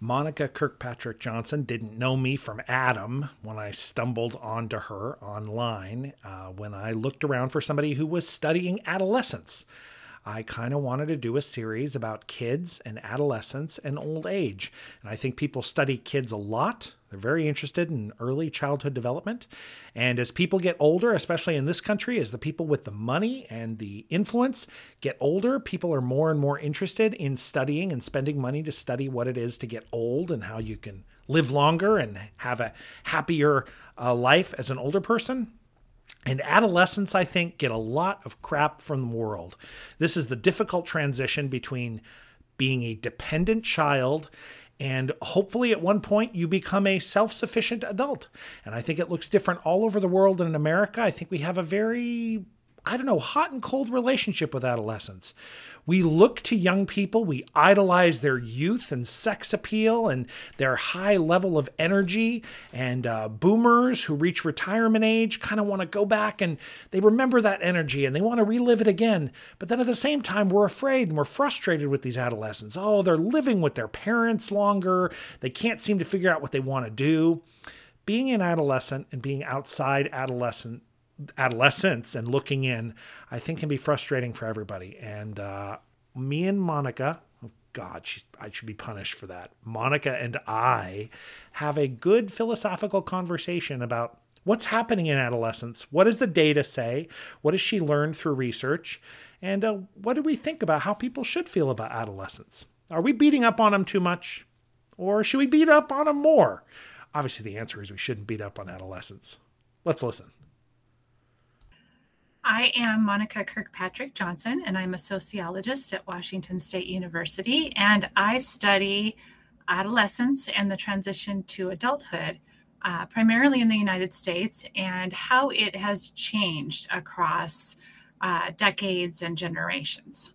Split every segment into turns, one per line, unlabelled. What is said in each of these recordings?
Monica Kirkpatrick Johnson didn't know me from Adam when I stumbled onto her online uh, when I looked around for somebody who was studying adolescence. I kind of wanted to do a series about kids and adolescence and old age. And I think people study kids a lot. They're very interested in early childhood development. And as people get older, especially in this country, as the people with the money and the influence get older, people are more and more interested in studying and spending money to study what it is to get old and how you can live longer and have a happier uh, life as an older person. And adolescents, I think, get a lot of crap from the world. This is the difficult transition between being a dependent child and hopefully at one point you become a self sufficient adult. And I think it looks different all over the world and in America. I think we have a very I don't know, hot and cold relationship with adolescents. We look to young people, we idolize their youth and sex appeal and their high level of energy. And uh, boomers who reach retirement age kind of want to go back and they remember that energy and they want to relive it again. But then at the same time, we're afraid and we're frustrated with these adolescents. Oh, they're living with their parents longer, they can't seem to figure out what they want to do being an adolescent and being outside adolescent adolescence and looking in, I think can be frustrating for everybody. And uh, me and Monica, oh God, she's, I should be punished for that. Monica and I have a good philosophical conversation about what's happening in adolescence. What does the data say? What has she learned through research? And uh, what do we think about how people should feel about adolescence? Are we beating up on them too much? Or should we beat up on them more? Obviously, the answer is we shouldn't beat up on adolescents. Let's listen.
I am Monica Kirkpatrick Johnson, and I'm a sociologist at Washington State University. And I study adolescence and the transition to adulthood, uh, primarily in the United States, and how it has changed across uh, decades and generations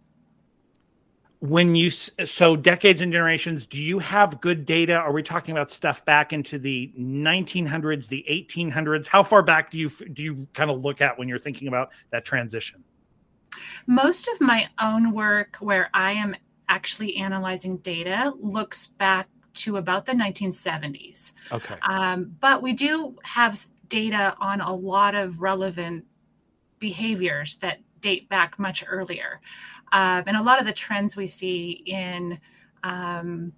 when you so decades and generations do you have good data? Are we talking about stuff back into the 1900s the 1800s how far back do you do you kind of look at when you're thinking about that transition?
Most of my own work where i am actually analyzing data looks back to about the 1970s
okay.
Um, but we do have data on a lot of relevant behaviors that date back much earlier uh, and a lot of the trends we see in, um,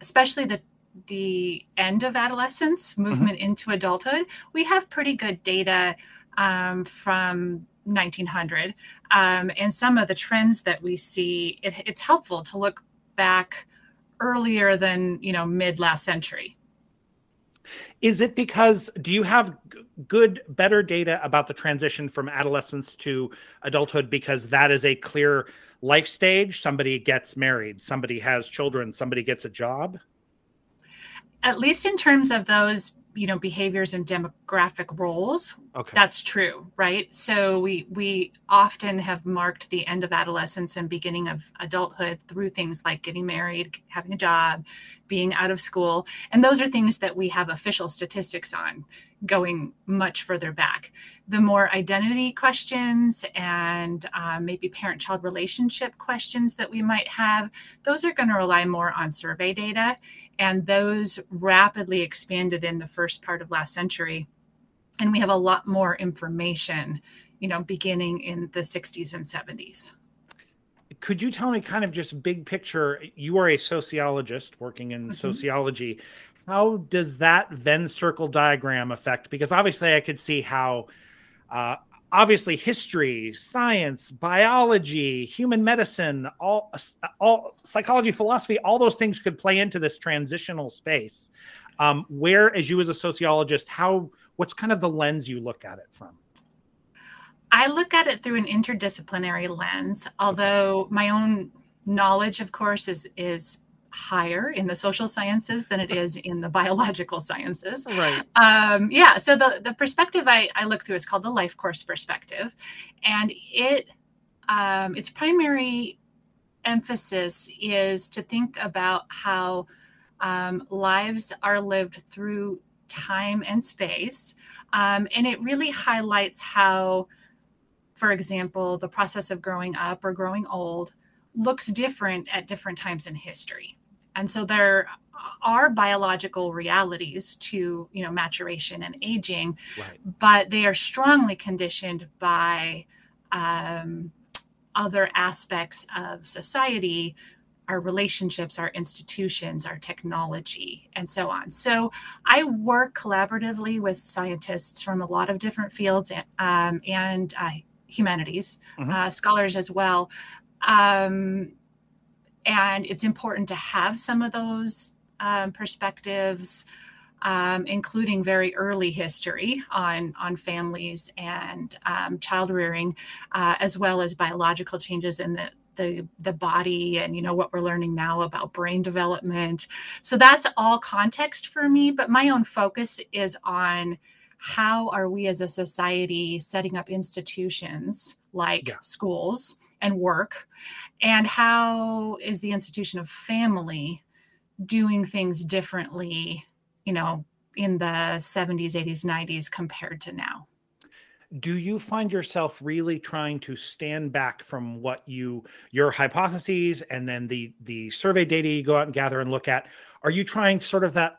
especially the the end of adolescence, mm-hmm. movement mm-hmm. into adulthood, we have pretty good data um, from 1900. Um, and some of the trends that we see, it, it's helpful to look back earlier than you know mid last century.
Is it because do you have good, better data about the transition from adolescence to adulthood because that is a clear life stage? Somebody gets married, somebody has children, somebody gets a job?
At least in terms of those you know behaviors and demographic roles
okay.
that's true right so we we often have marked the end of adolescence and beginning of adulthood through things like getting married having a job being out of school and those are things that we have official statistics on going much further back. The more identity questions and um, maybe parent child relationship questions that we might have those are going to rely more on survey data. And those rapidly expanded in the first part of last century. And we have a lot more information you know beginning in the 60s and 70s
could you tell me kind of just big picture you are a sociologist working in mm-hmm. sociology how does that venn circle diagram affect because obviously i could see how uh, obviously history, science, biology, human medicine, all all psychology, philosophy, all those things could play into this transitional space. Um, where, as you as a sociologist, how what's kind of the lens you look at it from?
I look at it through an interdisciplinary lens, although my own knowledge, of course, is is higher in the social sciences than it is in the biological sciences.
Right.
Um, yeah. So the the perspective I, I look through is called the life course perspective, and it um, its primary emphasis is to think about how um, lives are lived through time and space, um, and it really highlights how, for example, the process of growing up or growing old looks different at different times in history. And so there are biological realities to you know maturation and aging
right.
but they are strongly conditioned by um, other aspects of society our relationships, our institutions, our technology, and so on. So I work collaboratively with scientists from a lot of different fields um, and uh, humanities, mm-hmm. uh, scholars as well. Um, and it's important to have some of those um, perspectives. Um, including very early history on on families and um, child rearing, uh, as well as biological changes in the the the body and you know what we're learning now about brain development so that's all context for me but my own focus is on how are we as a society setting up institutions like yeah. schools and work? And how is the institution of family doing things differently you know in the 70s 80s 90s compared to now?
Do you find yourself really trying to stand back from what you your hypotheses and then the the survey data you go out and gather and look at? Are you trying sort of that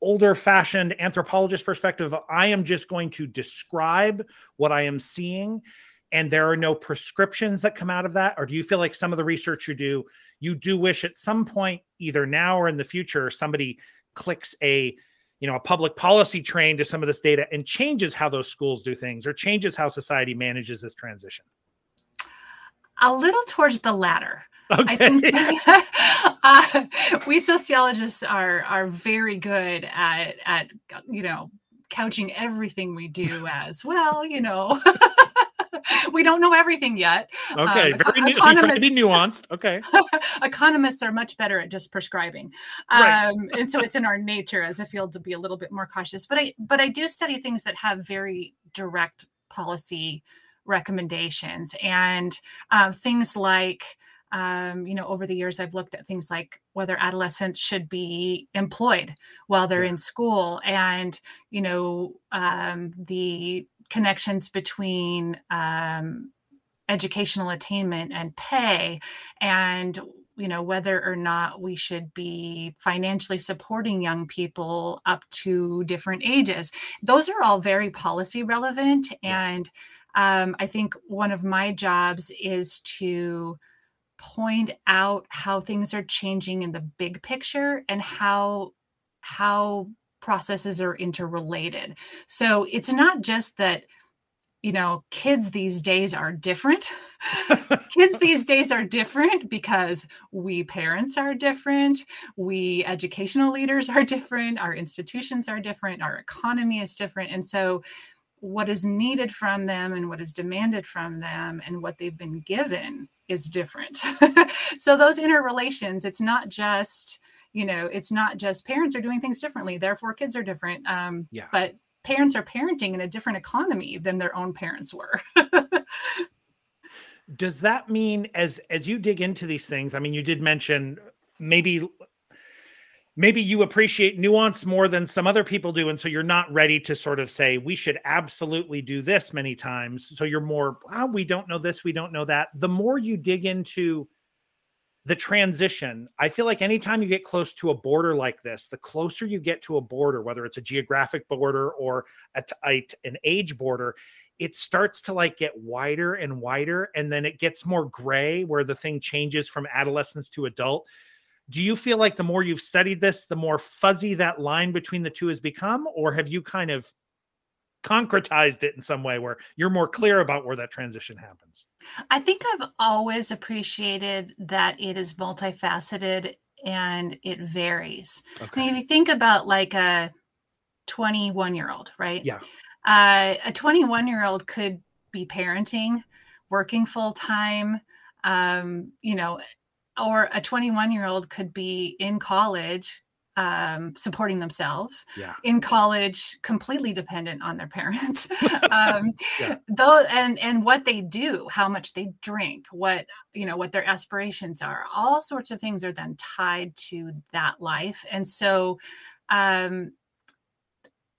older fashioned anthropologist perspective i am just going to describe what i am seeing and there are no prescriptions that come out of that? Or do you feel like some of the research you do you do wish at some point either now or in the future somebody clicks a you know a public policy train to some of this data and changes how those schools do things or changes how society manages this transition?
A little towards the latter.
Okay. I think
uh, we sociologists are are very good at at you know couching everything we do as well you know we don't know everything yet.
Okay, um, very economists, nuanced. Okay,
economists are much better at just prescribing, right. um, and so it's in our nature as a field to be a little bit more cautious. But I, but I do study things that have very direct policy recommendations and uh, things like. Um, you know, over the years, I've looked at things like whether adolescents should be employed while they're yeah. in school, and you know, um, the connections between um, educational attainment and pay and you know whether or not we should be financially supporting young people up to different ages. Those are all very policy relevant and um, i think one of my jobs is to point out how things are changing in the big picture and how how processes are interrelated. So it's not just that you know, kids these days are different. kids these days are different because we parents are different, we educational leaders are different, our institutions are different, our economy is different. And so, what is needed from them and what is demanded from them and what they've been given is different. so, those interrelations, it's not just you know it's not just parents are doing things differently therefore kids are different um, yeah. but parents are parenting in a different economy than their own parents were
does that mean as as you dig into these things i mean you did mention maybe maybe you appreciate nuance more than some other people do and so you're not ready to sort of say we should absolutely do this many times so you're more oh, we don't know this we don't know that the more you dig into the transition, I feel like anytime you get close to a border like this, the closer you get to a border, whether it's a geographic border or a, a, an age border, it starts to like get wider and wider. And then it gets more gray where the thing changes from adolescence to adult. Do you feel like the more you've studied this, the more fuzzy that line between the two has become? Or have you kind of concretized it in some way where you're more clear about where that transition happens?
I think I've always appreciated that it is multifaceted and it varies. Okay. I mean, if you think about like a 21 year old, right?
Yeah.
Uh, a 21 year old could be parenting, working full time, um, you know, or a 21 year old could be in college um, supporting themselves
yeah.
in college, completely dependent on their parents. um, yeah. Though, and and what they do, how much they drink, what you know, what their aspirations are, all sorts of things are then tied to that life. And so, um,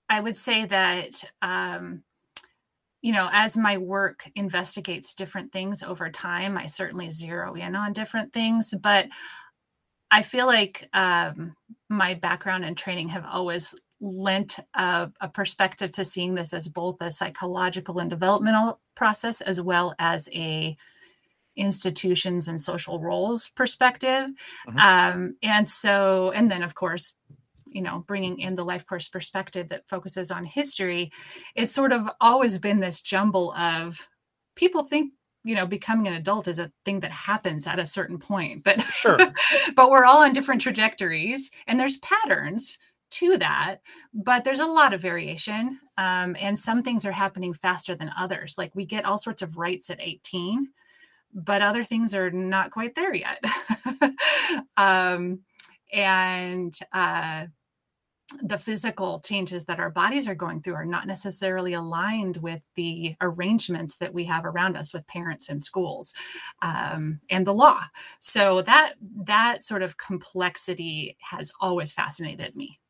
I would say that. Um, you know, as my work investigates different things over time, I certainly zero in on different things, but I feel like um, my background and training have always lent a, a, perspective to seeing this as both a psychological and developmental process as well as a institutions and social roles perspective mm-hmm. um, and so and then of course you know bringing in the life course perspective that focuses on history it's sort of always been this jumble of people think you know becoming an adult is a thing that happens at a certain point but
sure.
but we're all on different trajectories and there's patterns to that but there's a lot of variation um, and some things are happening faster than others. Like we get all sorts of rights at 18 but other things are not quite there yet. Um, and uh, the physical changes that our bodies are going through are not necessarily aligned with the arrangements that we have around us with parents and schools um, and the law so that that sort of complexity has always fascinated me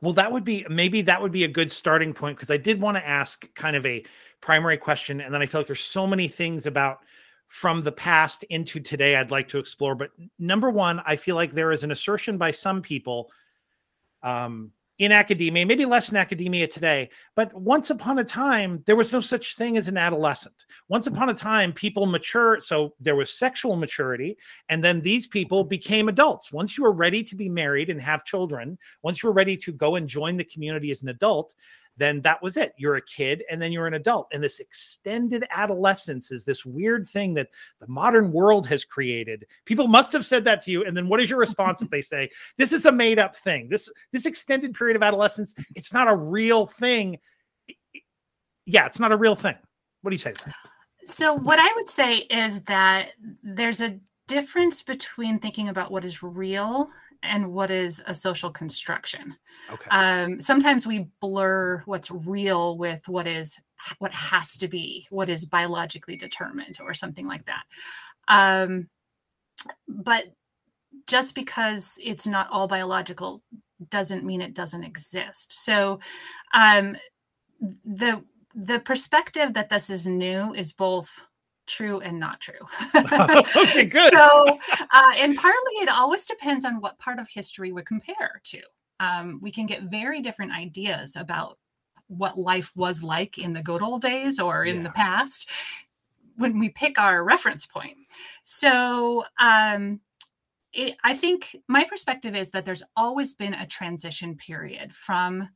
well that would be maybe that would be a good starting point because i did want to ask kind of a primary question and then i feel like there's so many things about from the past into today I'd like to explore. But number one, I feel like there is an assertion by some people um, in academia, maybe less in academia today, but once upon a time, there was no such thing as an adolescent. Once upon a time, people mature. So there was sexual maturity, and then these people became adults. Once you were ready to be married and have children, once you were ready to go and join the community as an adult, then that was it. You're a kid and then you're an adult. And this extended adolescence is this weird thing that the modern world has created. People must have said that to you. And then what is your response if they say, this is a made up thing? This this extended period of adolescence, it's not a real thing. Yeah, it's not a real thing. What do you say?
So what I would say is that there's a difference between thinking about what is real and what is a social construction.
Okay.
Um, sometimes we blur what's real with what is what has to be, what is biologically determined, or something like that. Um, but just because it's not all biological doesn't mean it doesn't exist. So um, the the perspective that this is new is both true and not true.
okay, good.
so, uh, and partly it always depends on what part of history we compare to. Um, we can get very different ideas about what life was like in the good old days or in yeah. the past when we pick our reference point. So, um, it, I think my perspective is that there's always been a transition period from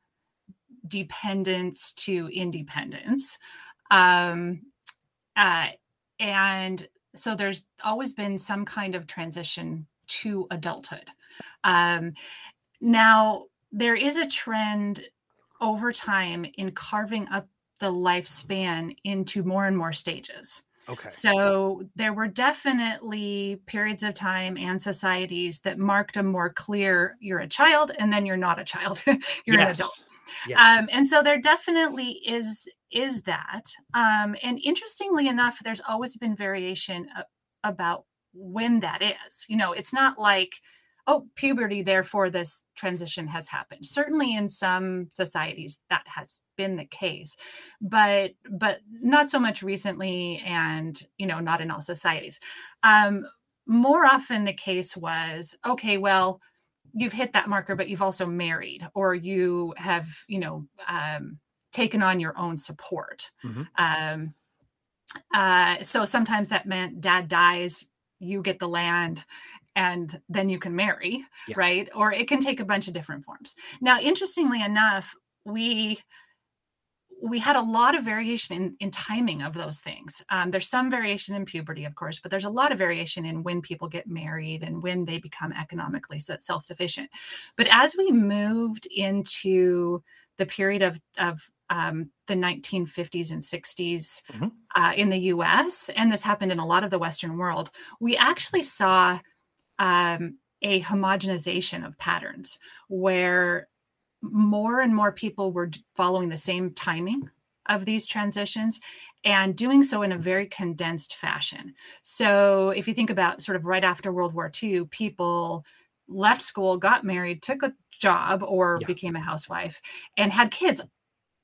dependence to independence. Um, uh, and so there's always been some kind of transition to adulthood. Um, now, there is a trend over time in carving up the lifespan into more and more stages.
Okay.
So there were definitely periods of time and societies that marked a more clear you're a child and then you're not a child, you're yes. an adult. Yes. Um, and so there definitely is is that. Um, and interestingly enough, there's always been variation about when that is. You know, it's not like, oh, puberty, therefore this transition has happened. Certainly in some societies that has been the case, but but not so much recently, and you know, not in all societies. Um, more often the case was, okay, well, you've hit that marker, but you've also married, or you have, you know, um, taken on your own support. Mm-hmm. Um, uh, so sometimes that meant dad dies, you get the land, and then you can marry, yeah. right? Or it can take a bunch of different forms. Now, interestingly enough, we we had a lot of variation in, in timing of those things. Um, there's some variation in puberty, of course, but there's a lot of variation in when people get married and when they become economically self sufficient. But as we moved into the period of, of um, the 1950s and 60s mm-hmm. uh, in the US, and this happened in a lot of the Western world, we actually saw um, a homogenization of patterns where more and more people were following the same timing of these transitions and doing so in a very condensed fashion. So, if you think about sort of right after World War II, people left school, got married, took a job, or yeah. became a housewife, and had kids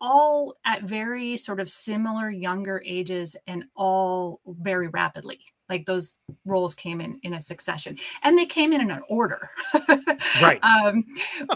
all at very sort of similar younger ages and all very rapidly. Like those roles came in in a succession and they came in in an order.
Right.
Um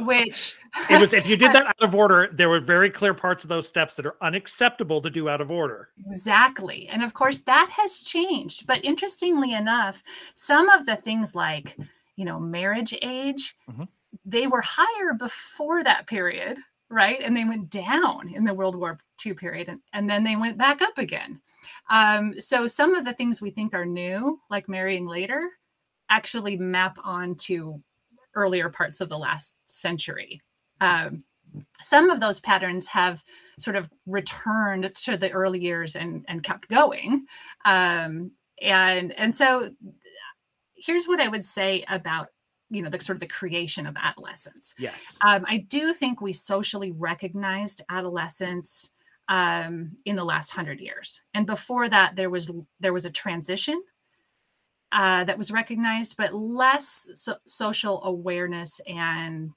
which
it was if you did that out of order there were very clear parts of those steps that are unacceptable to do out of order.
Exactly. And of course that has changed. But interestingly enough some of the things like you know marriage age mm-hmm. they were higher before that period right? And they went down in the World War II period and, and then they went back up again. Um, so some of the things we think are new, like marrying later, actually map onto earlier parts of the last century. Um, some of those patterns have sort of returned to the early years and, and kept going. Um, and, and so here's what I would say about you know the sort of the creation of adolescence.
Yes.
Um, i do think we socially recognized adolescence um, in the last hundred years. And before that there was there was a transition uh, that was recognized but less so- social awareness and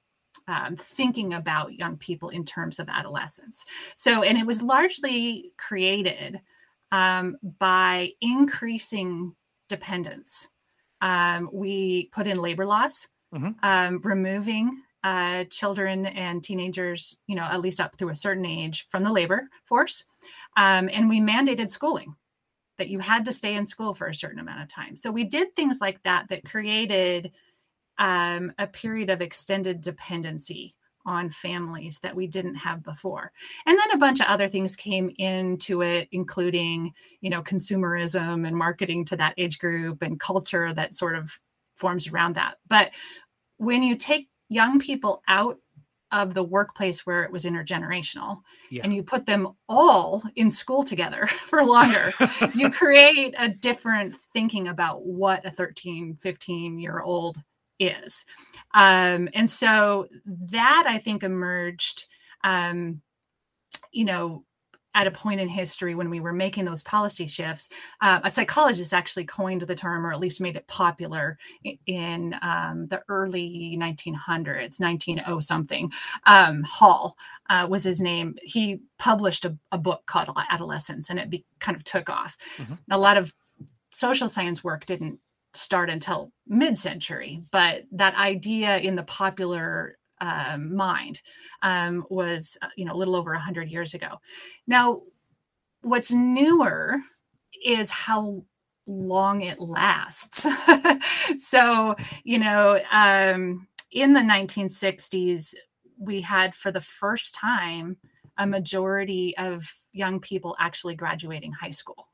um, thinking about young people in terms of adolescence. So and it was largely created um, by increasing dependence um, we put in labor laws, mm-hmm. um, removing uh, children and teenagers, you know, at least up through a certain age from the labor force. Um, and we mandated schooling that you had to stay in school for a certain amount of time. So we did things like that that created um, a period of extended dependency on families that we didn't have before. And then a bunch of other things came into it, including, you know, consumerism and marketing to that age group and culture that sort of forms around that. But when you take young people out of the workplace where it was intergenerational yeah. and you put them all in school together for longer you create a different thinking about what a 13 15 year old is. Um, and so that I think emerged, um, you know, at a point in history when we were making those policy shifts. Uh, a psychologist actually coined the term, or at least made it popular in, um, the early 1900s, 1900 something. Um, Hall uh, was his name. He published a, a, book called Adolescence, and it be, kind of took off. Mm-hmm. A lot of social science work didn't start until mid-century but that idea in the popular um, mind um, was uh, you know a little over 100 years ago. Now what's newer is how long it lasts. So you know um, in the 1960s we had for the first time a majority of young people actually graduating high school.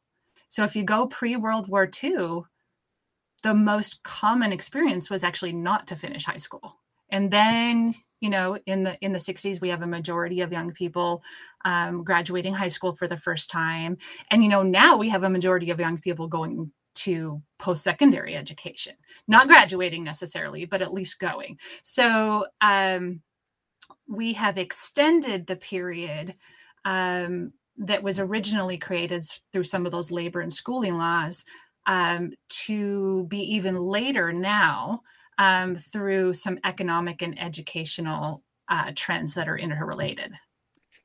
So if you go pre World War II, the most common experience was actually not to finish high school. And then you know in the in the 60s we have a majority of young people um, graduating high school for the first time. And you know now we have a majority of young people going to post-secondary education. Not graduating necessarily but at least going. So um, we have extended the period um, that was originally created through some of those labor and schooling laws um, to be even later now um, through some economic and educational uh, trends that are interrelated.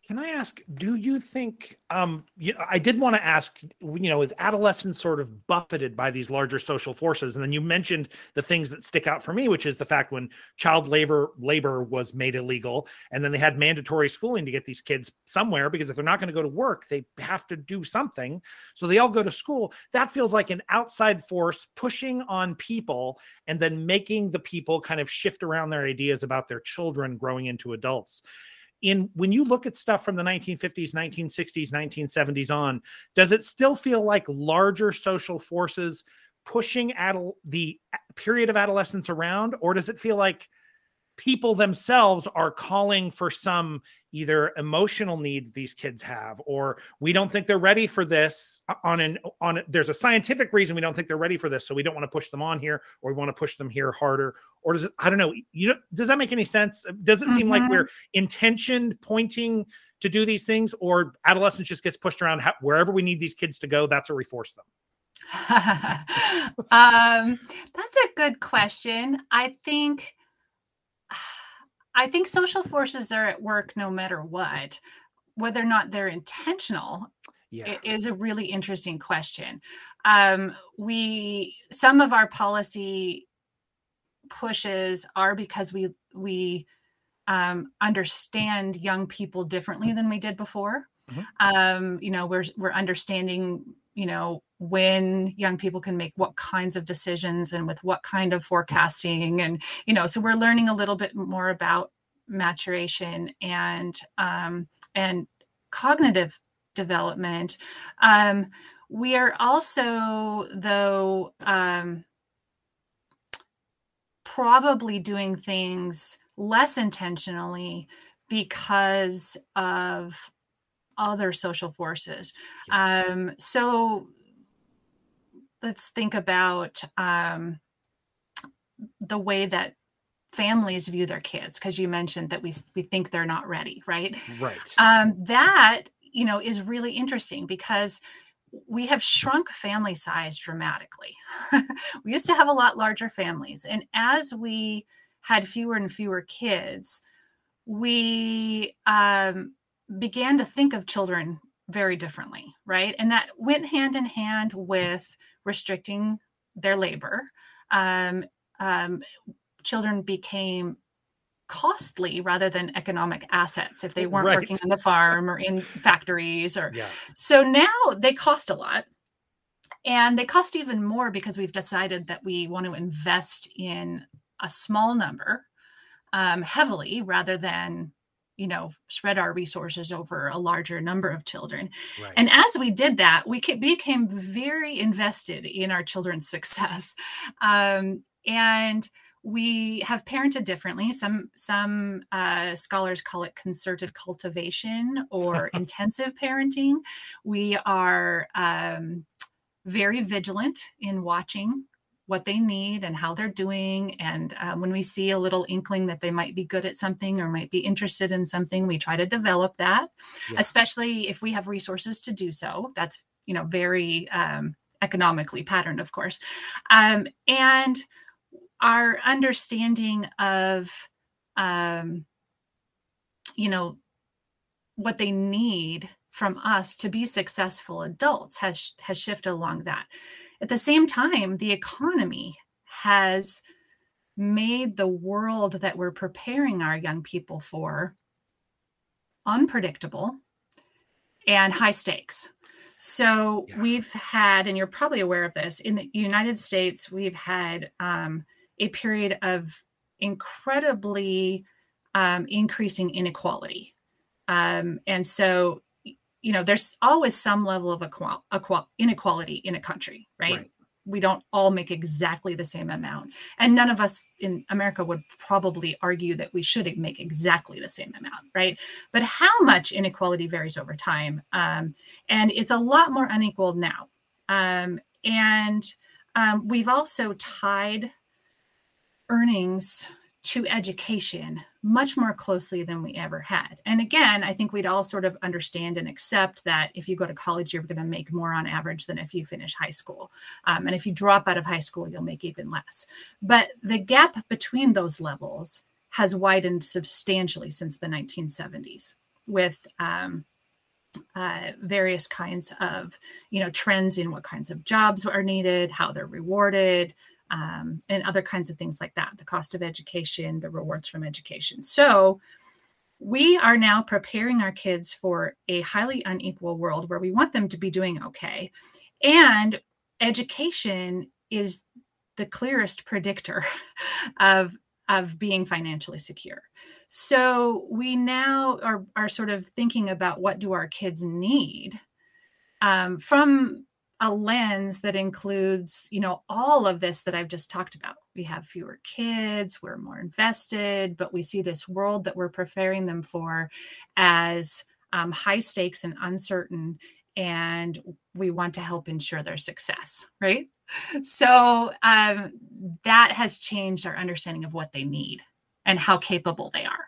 Can I ask, do you think, um, you, I did want to ask, you know, is adolescence sort of buffeted by these larger social forces? And then you mentioned the things that stick out for me, which is the fact when child labor labor was made illegal, and then they had mandatory schooling to get these kids somewhere because if they're not going to go to work, they have to do something. So they all go to school. That feels like an outside force pushing on people and then making the people kind of shift around their ideas about their children growing into adults in when you look at stuff from the 1950s 1960s 1970s on does it still feel like larger social forces pushing adol- the period of adolescence around? Or does it feel like people themselves are calling for some either emotional need these kids have or we don't think they're ready for this on an on a, there's a scientific reason we don't think they're ready for this so we don't want to push them on here or we want to push them here harder. Or does it i don't know you know does that make any sense? Does it seem mm-hmm. like we're intentioned pointing to do these things or adolescence just gets pushed around wherever we need these kids to go that's where we force them?
Um that's a good question. I think I think social forces are at work no matter what, whether or not they're intentional. yeah. It is a really interesting question. Um, we some of our policy pushes are because we we um, understand young people differently than we did before. Mm-hmm. Um, you know, we're we're understanding you know when young people can make what kinds of decisions and with what kind of forecasting and you know so we're learning a little bit more about maturation and um, and cognitive development um, we are also though um, probably doing things less intentionally because of other social forces. Um, so let's think about um, the way that families view their kids because you mentioned that we we think they're not ready right?
Right.
Um, that you know is really interesting because we have shrunk family size dramatically. We used to have a lot larger families and as we had fewer and fewer kids we um, began to think of children very differently, right? And that went hand in hand with restricting their labor. Um, um, children became costly rather than economic assets if they weren't right. working on the farm or in factories or yeah. so now they cost a lot and they cost even more because we've decided that we want to invest in a small number um, heavily rather than you know spread our resources over a larger number of children. Right. and as we did that we became very invested in our children's success. Um, and we have parented differently. Some some uh, scholars call it concerted cultivation or intensive parenting. We are um, very vigilant in watching what they need and how they're doing. And um, when we see a little inkling that they might be good at something or might be interested in something, we try to develop that, yeah. especially if we have resources to do so. That's, you know, very um, economically patterned, of course. Um, and our understanding of, um, you know, what they need from us to be successful adults has has shifted along that at the same time, the economy has made the world that we're preparing our young people for unpredictable and high stakes. So yeah. we've had, and you're probably aware of this, in the United States, we've had um, a period of incredibly um, increasing inequality. Um, and so you know there's always some level of equal, equal, inequality in a country right? right? we don't all make exactly the same amount and none of us in america would probably argue that we should make exactly the same amount right but how much inequality varies over time um, and it's a lot more unequal now um, and um, we've also tied earnings to education much more closely than we ever had. And again, I think we'd all sort of understand and accept that if you go to college, you're going to make more on average than if you finish high school. Um, and if you drop out of high school, you'll make even less. But the gap between those levels has widened substantially since the 1970s with um, uh, various kinds of you know trends in what kinds of jobs are needed how they're rewarded um, and other kinds of things like that the cost of education, the rewards from education. So, we are now preparing our kids for a highly unequal world where we want them to be doing okay. And education is the clearest predictor of of being financially secure. So we now are, are sort of thinking about what do our kids need um, from a lens that includes you know all of this that i've just talked about. We have fewer kids we're more invested but we see this world that we're preparing them for as um, high stakes and uncertain and we want to help ensure their success right? So um, that has changed our understanding of what they need and how capable they are.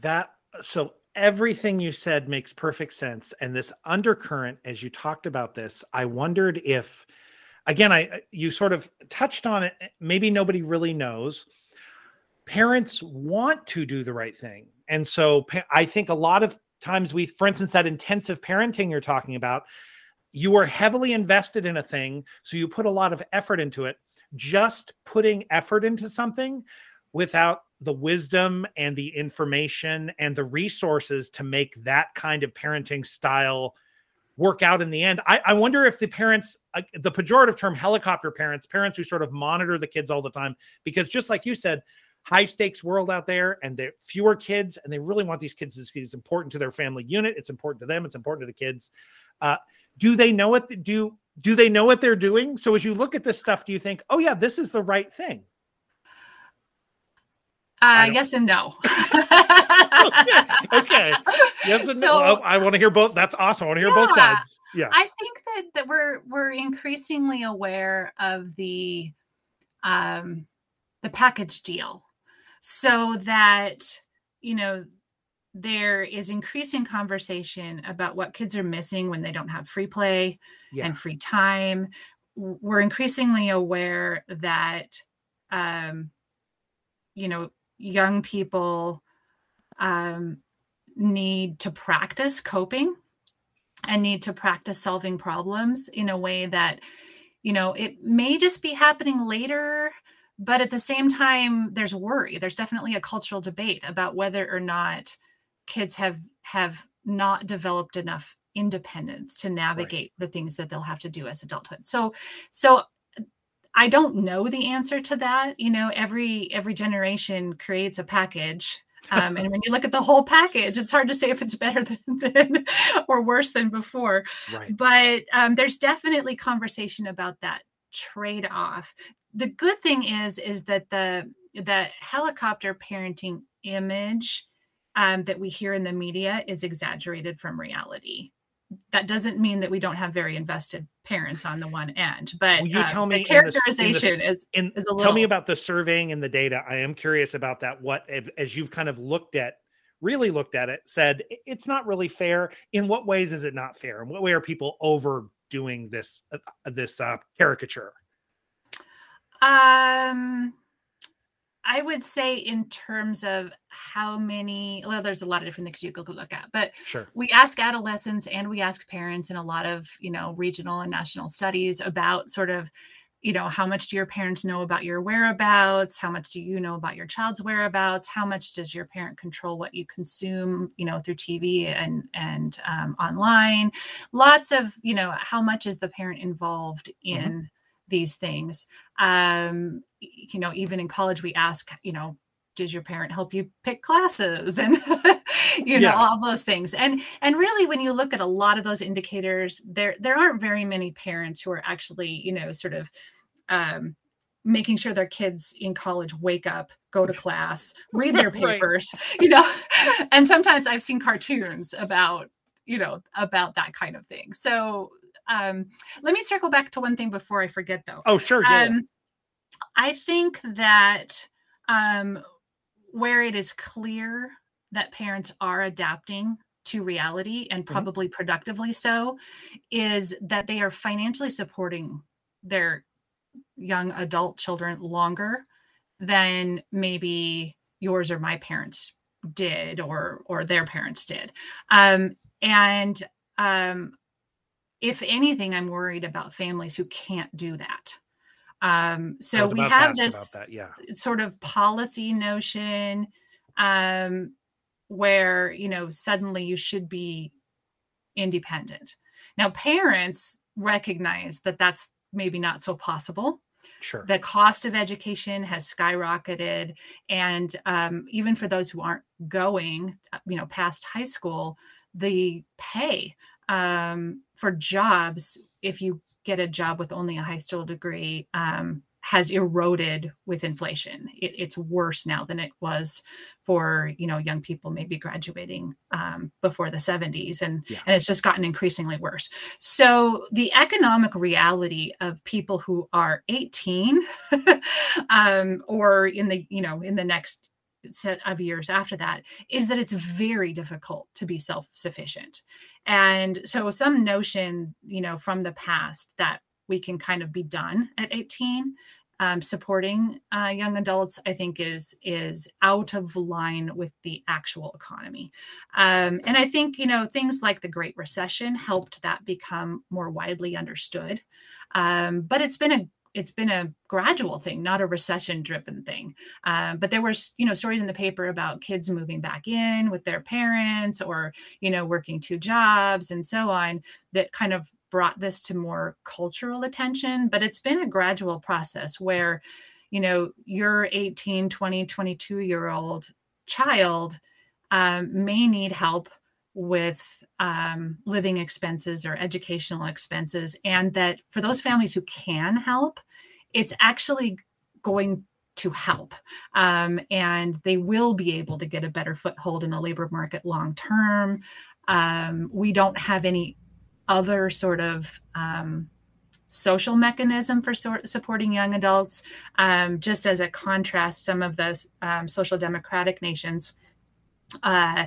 That so everything you said makes perfect sense and this undercurrent as you talked about this i wondered if again i you sort of touched on it eh, maybe nobody really knows. Parents want to do the right thing and so i think a lot of times we for instance that intensive parenting you're talking about you are heavily invested in a thing so you put a lot of effort into it. Just putting effort into something without the wisdom and the information and the resources to make that kind of parenting style work out in the end. I, I wonder if the parents, uh, the pejorative term helicopter parents, parents who sort of monitor the kids all the time, because just like you said, high stakes world out there and there fewer kids and they really want these kids to it's important to their family unit it's important to them it's important to the kids uh, do they know what do do they know what they're doing so as you look at this stuff do you think oh yeah this is the right thing
uh, yes and no.
okay. okay. Yes and so, no. Oh, I want to hear both. That's awesome. I want to hear yeah, both sides. Yeah.
I think that that we're we're increasingly aware of the um the package deal so that you know there is increasing conversation about what kids are missing when they don't have free play yeah. and free time we're increasingly aware that um you know young people um, need to practice coping and need to practice solving problems in a way that you know it may just be happening later but at the same time there's worry there's definitely a cultural debate about whether or not kids have have not developed enough independence to navigate right. the things that they'll have to do as adulthood so so I don't know the answer to that. You know, every every generation creates a package. Um, and when you look at the whole package, it's hard to say if it's better than, than or worse than before. Right. But um, there's definitely conversation about that trade-off. The good thing is is that the the helicopter parenting image um, that we hear in the media is exaggerated from reality that doesn't mean that we don't have very invested parents on the one end but Will you uh, tell me the characterization in the, in the, is, in, is a little
tell me about the surveying and the data. I am curious about that. What as you've kind of looked at really looked at it said it's not really fair. In what ways is it not fair? In what way are people overdoing this uh, this uh, caricature?
Um I would say in terms of how many, well, there's a lot of different things you could look at, but
sure.
we ask adolescents and we ask parents in a lot of, you know, regional and national studies about sort of, you know, how much do your parents know about your whereabouts? How much do you know about your child's whereabouts? How much does your parent control what you consume, you know, through TV and and um, online? Lots of, you know, how much is the parent involved mm-hmm. in mm-hmm these things. Um, you know, even in college, we ask, you know, does your parent help you pick classes and you know yeah. all those things and and really when you look at a lot of those indicators there there aren't very many parents who are actually you know sort of um, making sure their kids in college wake up go to class read their papers right. you know and sometimes i've seen cartoons about you know about that kind of thing so um, let me circle back to one thing before I forget, though.
Oh, sure. Yeah. Um,
I think that um, where it is clear that parents are adapting to reality and mm-hmm. probably mm-hmm. productively so is that they are financially supporting their young adult children longer than maybe yours or my parents did or or their parents did um, and um, if anything, I'm worried about families who can't do that. Um, so we have this that, yeah. sort of policy notion um, where you know suddenly you should be independent. Now, parents recognize that that's maybe not so possible.
Sure.
The cost of education has skyrocketed, and um, even for those who aren't going, you know, past high school, the pay um, for jobs, if you get a job with only a high school degree, um, has eroded with inflation. It, it's worse now than it was for you know young people maybe graduating um, before the 70s, and yeah. and it's just gotten increasingly worse. So the economic reality of people who are 18 um, or in the you know in the next set of years after that is that it's very difficult to be self-sufficient and so some notion you know from the past that we can kind of be done at 18 um, supporting uh, young adults, I think, is is out of line with the actual economy. Um, and I think you know things like the Great Recession helped that become more widely understood. Um, but it's been a it's been a gradual thing, not a recession driven thing. Um, but there were, you know, stories in the paper about kids moving back in with their parents or, you know, working two jobs and so on that kind of brought this to more cultural attention. But it's been a gradual process where, you know, your 18, 20, 22 year old child um, may need help with um, living expenses or educational expenses, and that for those families who can help, it's actually going to help. Um, and they will be able to get a better foothold in the labor market long term. Um, we don't have any other sort of um, social mechanism for so- supporting young adults. Um, just as a contrast, some of the um, social democratic nations uh,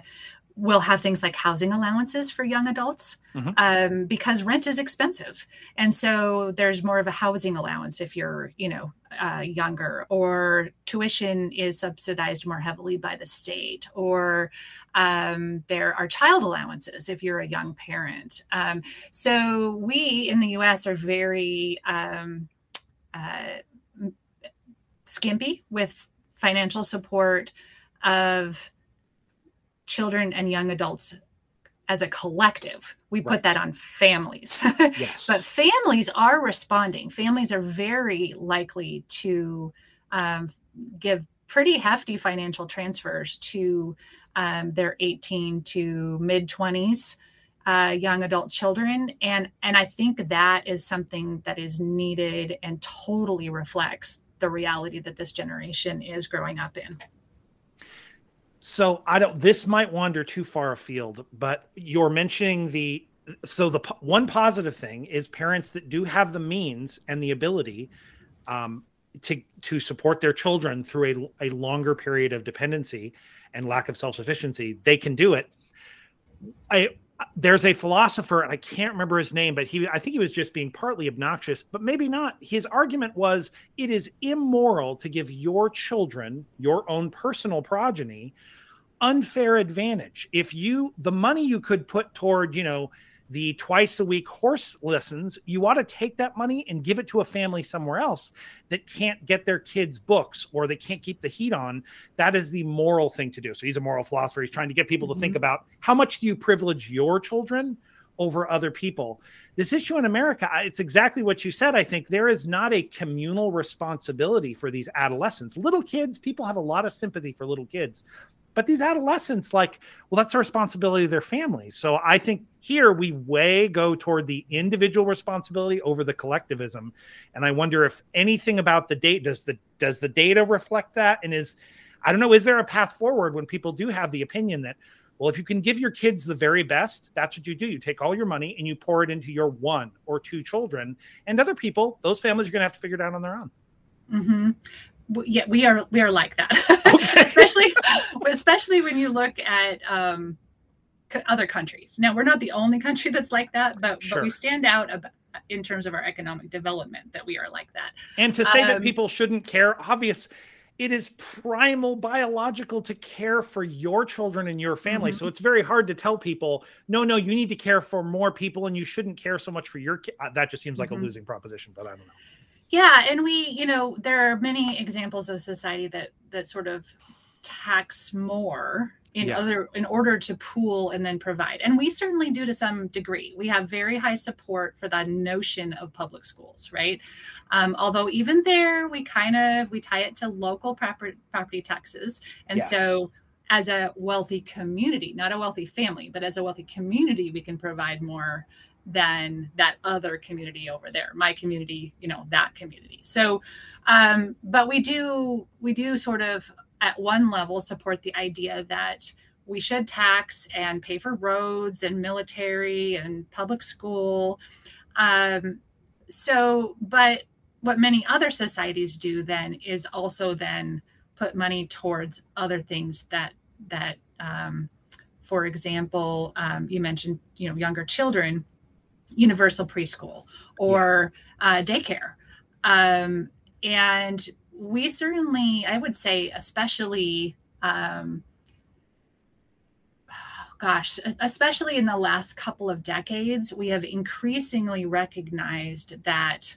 will have things like housing allowances for young adults mm-hmm. um, because rent is expensive and so there's more of a housing allowance if you're you know uh, younger or tuition is subsidized more heavily by the state or um, there are child allowances if you're a young parent um, so we in the us are very um, uh, skimpy with financial support of children and young adults as a collective. We right. put that on families. yes. But families are responding. Families are very likely to um, give pretty hefty financial transfers to um, their 18 to mid 20s uh, young adult children and and i think that is something that is needed and totally reflects the reality that this generation is growing up in
so I don't. This might wander too far afield, but you're mentioning the. So the one positive thing is parents that do have the means and the ability um, to to support their children through a, a longer period of dependency and lack of self sufficiency. They can do it. I there's a philosopher and i can't remember his name but he i think he was just being partly obnoxious but maybe not his argument was it is immoral to give your children your own personal progeny unfair advantage if you the money you could put toward you know the twice a week horse lessons, you ought to take that money and give it to a family somewhere else that can't get their kids books or they can't keep the heat on. That is the moral thing to do. So he's a moral philosopher. He's trying to get people mm-hmm. to think mm-hmm. about how much do you privilege your children over other people. This issue in America, it's exactly what you said. I think there is not a communal responsibility for these adolescents. Little kids, people have a lot of sympathy for little kids. But these adolescents, like, well, that's a responsibility of their families. So I think here we way go toward the individual responsibility over the collectivism. And I wonder if anything about the date does the does the data reflect that? And is I don't know, is there a path forward when people do have the opinion that, well, if you can give your kids the very best, that's what you do. You take all your money and you pour it into your one or two children. And other people, those families are going to have to figure it out on their own.
Mm-hmm yeah we are we are like that okay. especially especially when you look at um, other countries now we're not the only country that's like that but sure. but we stand out about, in terms of our economic development that we are like that
and to say um, that people shouldn't care obvious it is primal biological to care for your children and your family mm-hmm. so it's very hard to tell people no no you need to care for more people and you shouldn't care so much for your kid that just seems like mm-hmm. a losing proposition but i don't know
yeah and we you know there are many examples of society that that sort of tax more in yeah. other in order to pool and then provide. And we certainly do to some degree. We have very high support for the notion of public schools right? Um, although even there we kind of we tie it to local property property taxes. And yes. so as a wealthy community not a wealthy family but as a wealthy community we can provide more than that other community over there my community you know that community. So um but we do we do sort of at one level support the idea that we should tax and pay for roads and military and public school um so but what many other societies do then is also then put money towards other things that that um, for example um, you mentioned you know younger children universal preschool or yeah. uh, daycare. Um, and we certainly, I would say, especially, um, gosh, especially in the last couple of decades, we have increasingly recognized that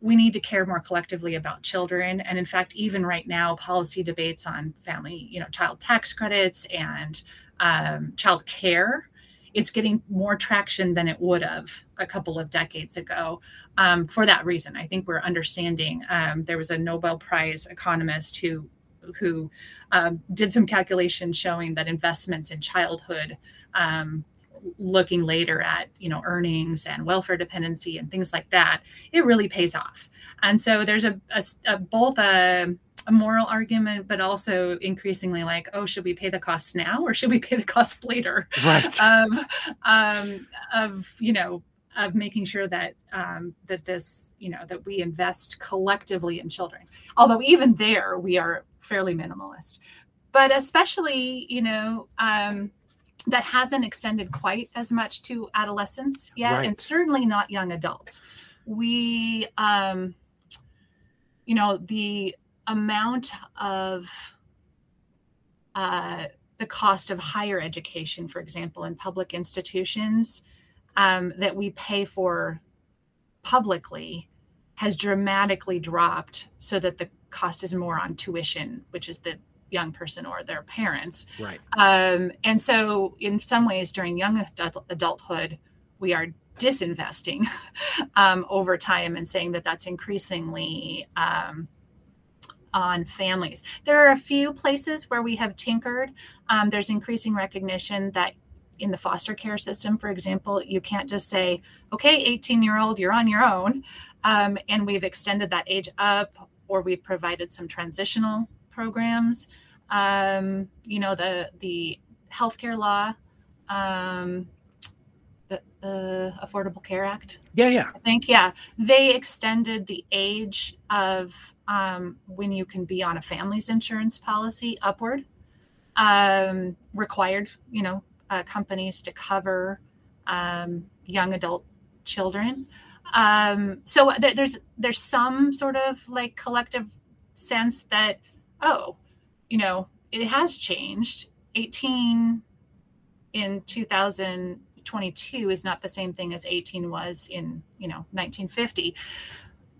we need to care more collectively about children. And in fact even right now policy debates on family you know child tax credits and um, child care it's getting more traction than it would have a couple of decades ago um, for that reason. I think we're understanding um, there was a nobel prize economist who who um, did some calculations showing that investments in childhood um, looking later at you know earnings and welfare dependency and things like that it really pays off. And so there's a, a, a both a, a moral argument but also increasingly like oh should we pay the costs now or should we pay the costs later?
Right.
Um, um, of you know of making sure that um, that this you know that we invest collectively in children. Although even there we are fairly minimalist. But especially you know um, that hasn't extended quite as much to adolescents yet right. and certainly not young adults we um you know the amount of uh the cost of higher education for example in public institutions um, that we pay for publicly has dramatically dropped so that the cost is more on tuition which is the young person or their parents.
Right.
Um, and so, in some ways, during young adult- adulthood, we are disinvesting um, over time and saying that that's increasingly um, on families. There are a few places where we have tinkered. Um, there's increasing recognition that in the foster care system, for example, you can't just say, okay, 18 year old, you're on your own. Um, and we've extended that age up, or we've provided some transitional programs. Um, you know, the the healthcare law, um, the, the Affordable Care Act.
Yeah, yeah.
I think yeah, they extended the age of um, when you can be on a family's insurance policy upward. Um, required, you know, uh, companies to cover um, young adult children. Um, so th- there's there's some sort of like collective sense that oh, you know, it has changed. 18 in 2022 is not the same thing as 18 was in, you know, 1950.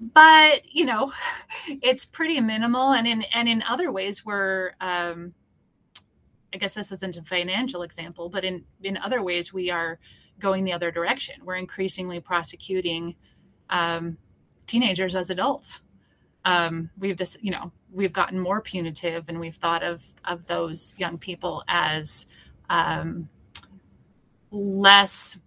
But, you know, it's pretty minimal. And in, and in other ways, we're, um, I guess this isn't a financial example, but in, in other ways, we are going the other direction. We're increasingly prosecuting um, teenagers as adults. Um, we've just, you know, we've gotten more punitive and we've thought of of those young people as um, less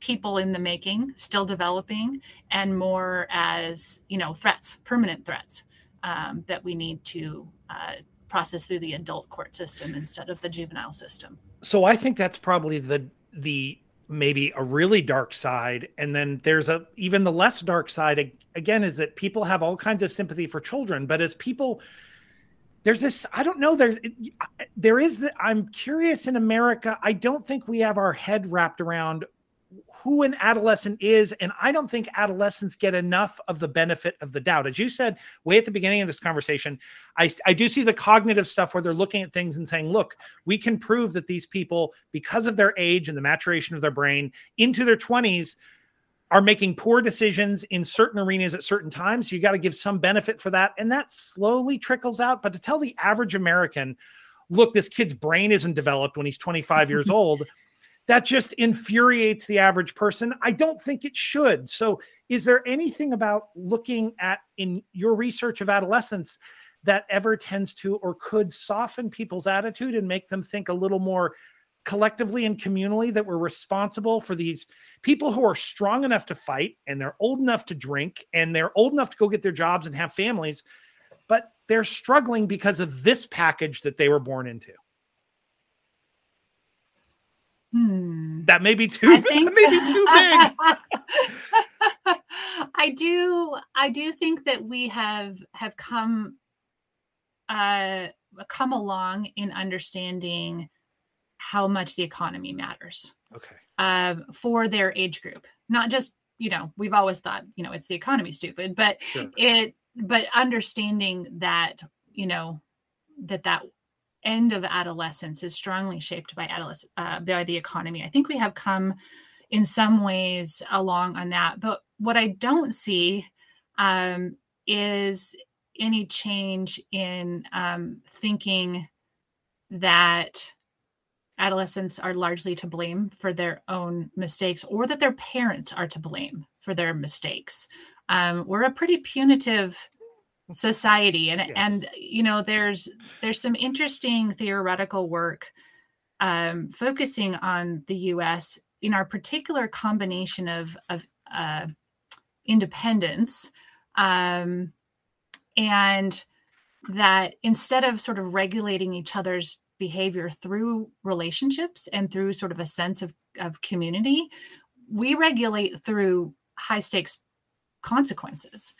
people in the making still developing and more as you know threats permanent threats um, that we need to uh, process through the adult court system instead of the juvenile system.
So i think that's probably the the maybe a really dark side. And then there's a even the less dark side again is that people have all kinds of sympathy for children but as people there's this i don't know there there is the, i'm curious in america i don't think we have our head wrapped around who an adolescent is. And I don't think adolescents get enough of the benefit of the doubt. As you said way at the beginning of this conversation, I, I do see the cognitive stuff where they're looking at things and saying, look, we can prove that these people, because of their age and the maturation of their brain into their 20s, are making poor decisions in certain arenas at certain times. You got to give some benefit for that. And that slowly trickles out. But to tell the average American, look, this kid's brain isn't developed when he's 25 years old that just infuriates the average person. I don't think it should. So, is there anything about looking at in your research of adolescence that ever tends to or could soften people's attitude and make them think a little more collectively and communally that we're responsible for these people who are strong enough to fight and they're old enough to drink and they're old enough to go get their jobs and have families, but they're struggling because of this package that they were born into?
Hmm.
That may be too. I think, may be too
big. I do. I do think that we have have come uh, come along in understanding how much the economy matters.
Okay.
Um, for their age group, not just you know we've always thought you know it's the economy stupid but sure. it but understanding that you know that that end of adolescence is strongly shaped by adolescence uh, by the economy i think we have come in some ways along on that but what i don't see um, is any change in um, thinking that adolescents are largely to blame for their own mistakes or that their parents are to blame for their mistakes um, we're a pretty punitive society and yes. and you know there's there's some interesting theoretical work um, focusing on the us in our particular combination of of uh, independence um, and that instead of sort of regulating each other's behavior through relationships and through sort of a sense of, of community, we regulate through high stakes consequences.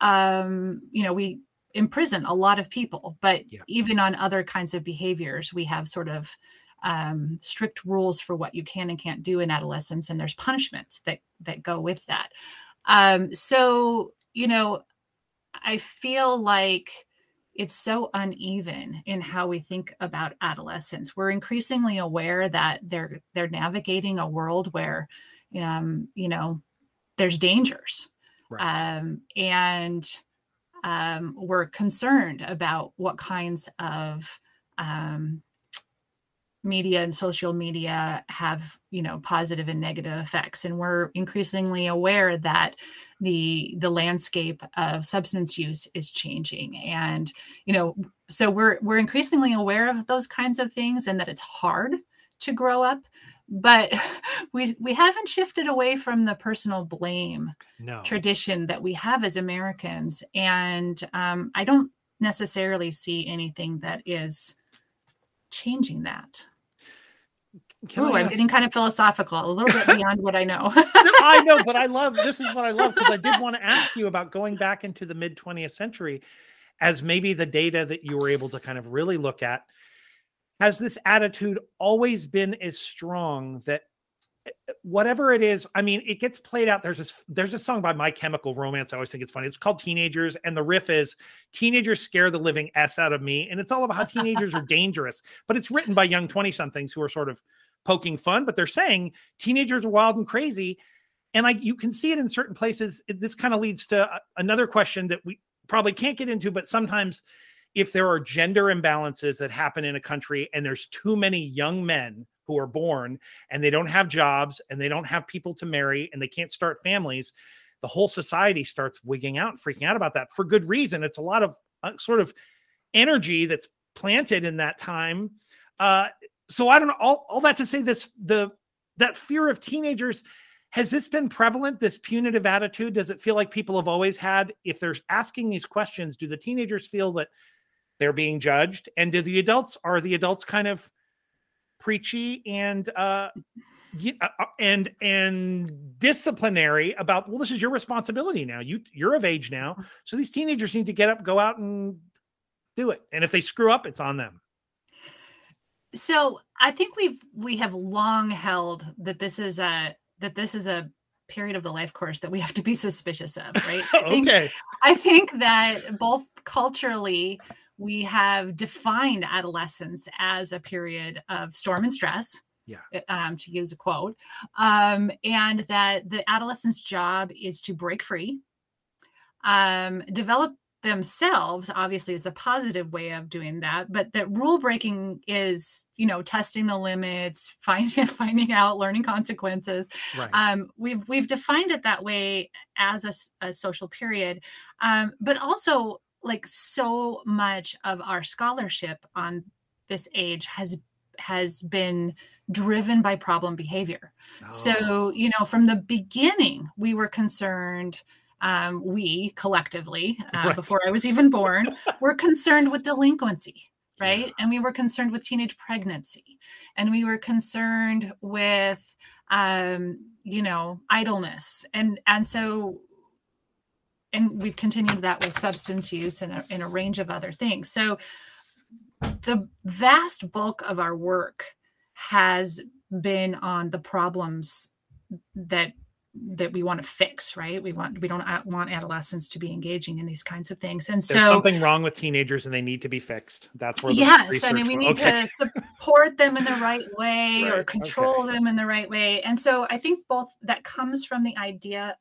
Um, you know, we imprison a lot of people, but yeah. even on other kinds of behaviors, we have sort of um, strict rules for what you can and can't do in adolescence, and there's punishments that that go with that. Um, so, you know, I feel like it's so uneven in how we think about adolescence. We're increasingly aware that they're they're navigating a world where, um, you know, there's dangers, right. um, and um, we're concerned about what kinds of um, media and social media have you know positive and negative effects and we're increasingly aware that the the landscape of substance use is changing and you know so we're we're increasingly aware of those kinds of things and that it's hard to grow up but we we haven't shifted away from the personal blame no. tradition that we have as Americans and um, I don't necessarily see anything that is changing that. Oh, I'm getting kind of philosophical, a little bit beyond what I know.
I know, but I love this is what I love because I did want to ask you about going back into the mid 20th century as maybe the data that you were able to kind of really look at. Has this attitude always been as strong that eh, eh, whatever it is, I mean, it gets played out. There's this there's a song by My Chemical Romance. I always think it's funny. It's called Teenagers, and the riff is teenagers scare the living S out of me. And it's all about how teenagers are dangerous, but it's written by young 20 somethings who are sort of poking fun, but they're saying teenagers are wild and crazy. And like you can see it in certain places. This kind of leads to another question that we probably can't get into, but sometimes if there are gender imbalances that happen in a country and there's too many young men who are born and they don't have jobs and they don't have people to marry and they can't start families, the whole society starts wigging out and freaking out about that for good reason. It's a lot of uh, sort of energy that's planted in that time uh, so I don't know. All, all that to say this the that fear of teenagers has this been prevalent this punitive attitude? Does it feel like people have always had if they're asking these questions do the teenagers feel that they're being judged? And do the adults are the adults kind of preachy and uh, uh, uh and and disciplinary about well this is your responsibility now. You you're of age now. Mm. so these teenagers need to get up go out and do it. And if they screw up it's on them
so I think we've we have long held that this is a that this is a period of the life course that we have to be suspicious of, right? I think,
okay.
I think that both culturally we have defined adolescence as a period of storm and stress.
Yeah.
Eh, um, to use a quote, um, and that the adolescent's job is to break free, um, develop themselves obviously is a positive way of doing that but that rule breaking is you know testing the limits finding finding out learning consequences right. um, we've we've defined it that way as a, a social period um, but also like so much of our scholarship on this age has has been driven by problem behavior oh. so you know from the beginning we were concerned um, we collectively, uh, right. before I was even born, were concerned with delinquency, right? Yeah. And we were concerned with teenage pregnancy, and we were concerned with, um, you know, idleness, and and so, and we've continued that with substance use and a, and a range of other things. So, the vast bulk of our work has been on the problems that that we want to fix right we want we don't want adolescents to be engaging in these kinds of things and
There's
so
something wrong with teenagers and they need to be fixed that's where the
yes i mean we need
okay.
to support them in the right way
Right,
or control
okay.
them in the right way and so i think both that comes from the idea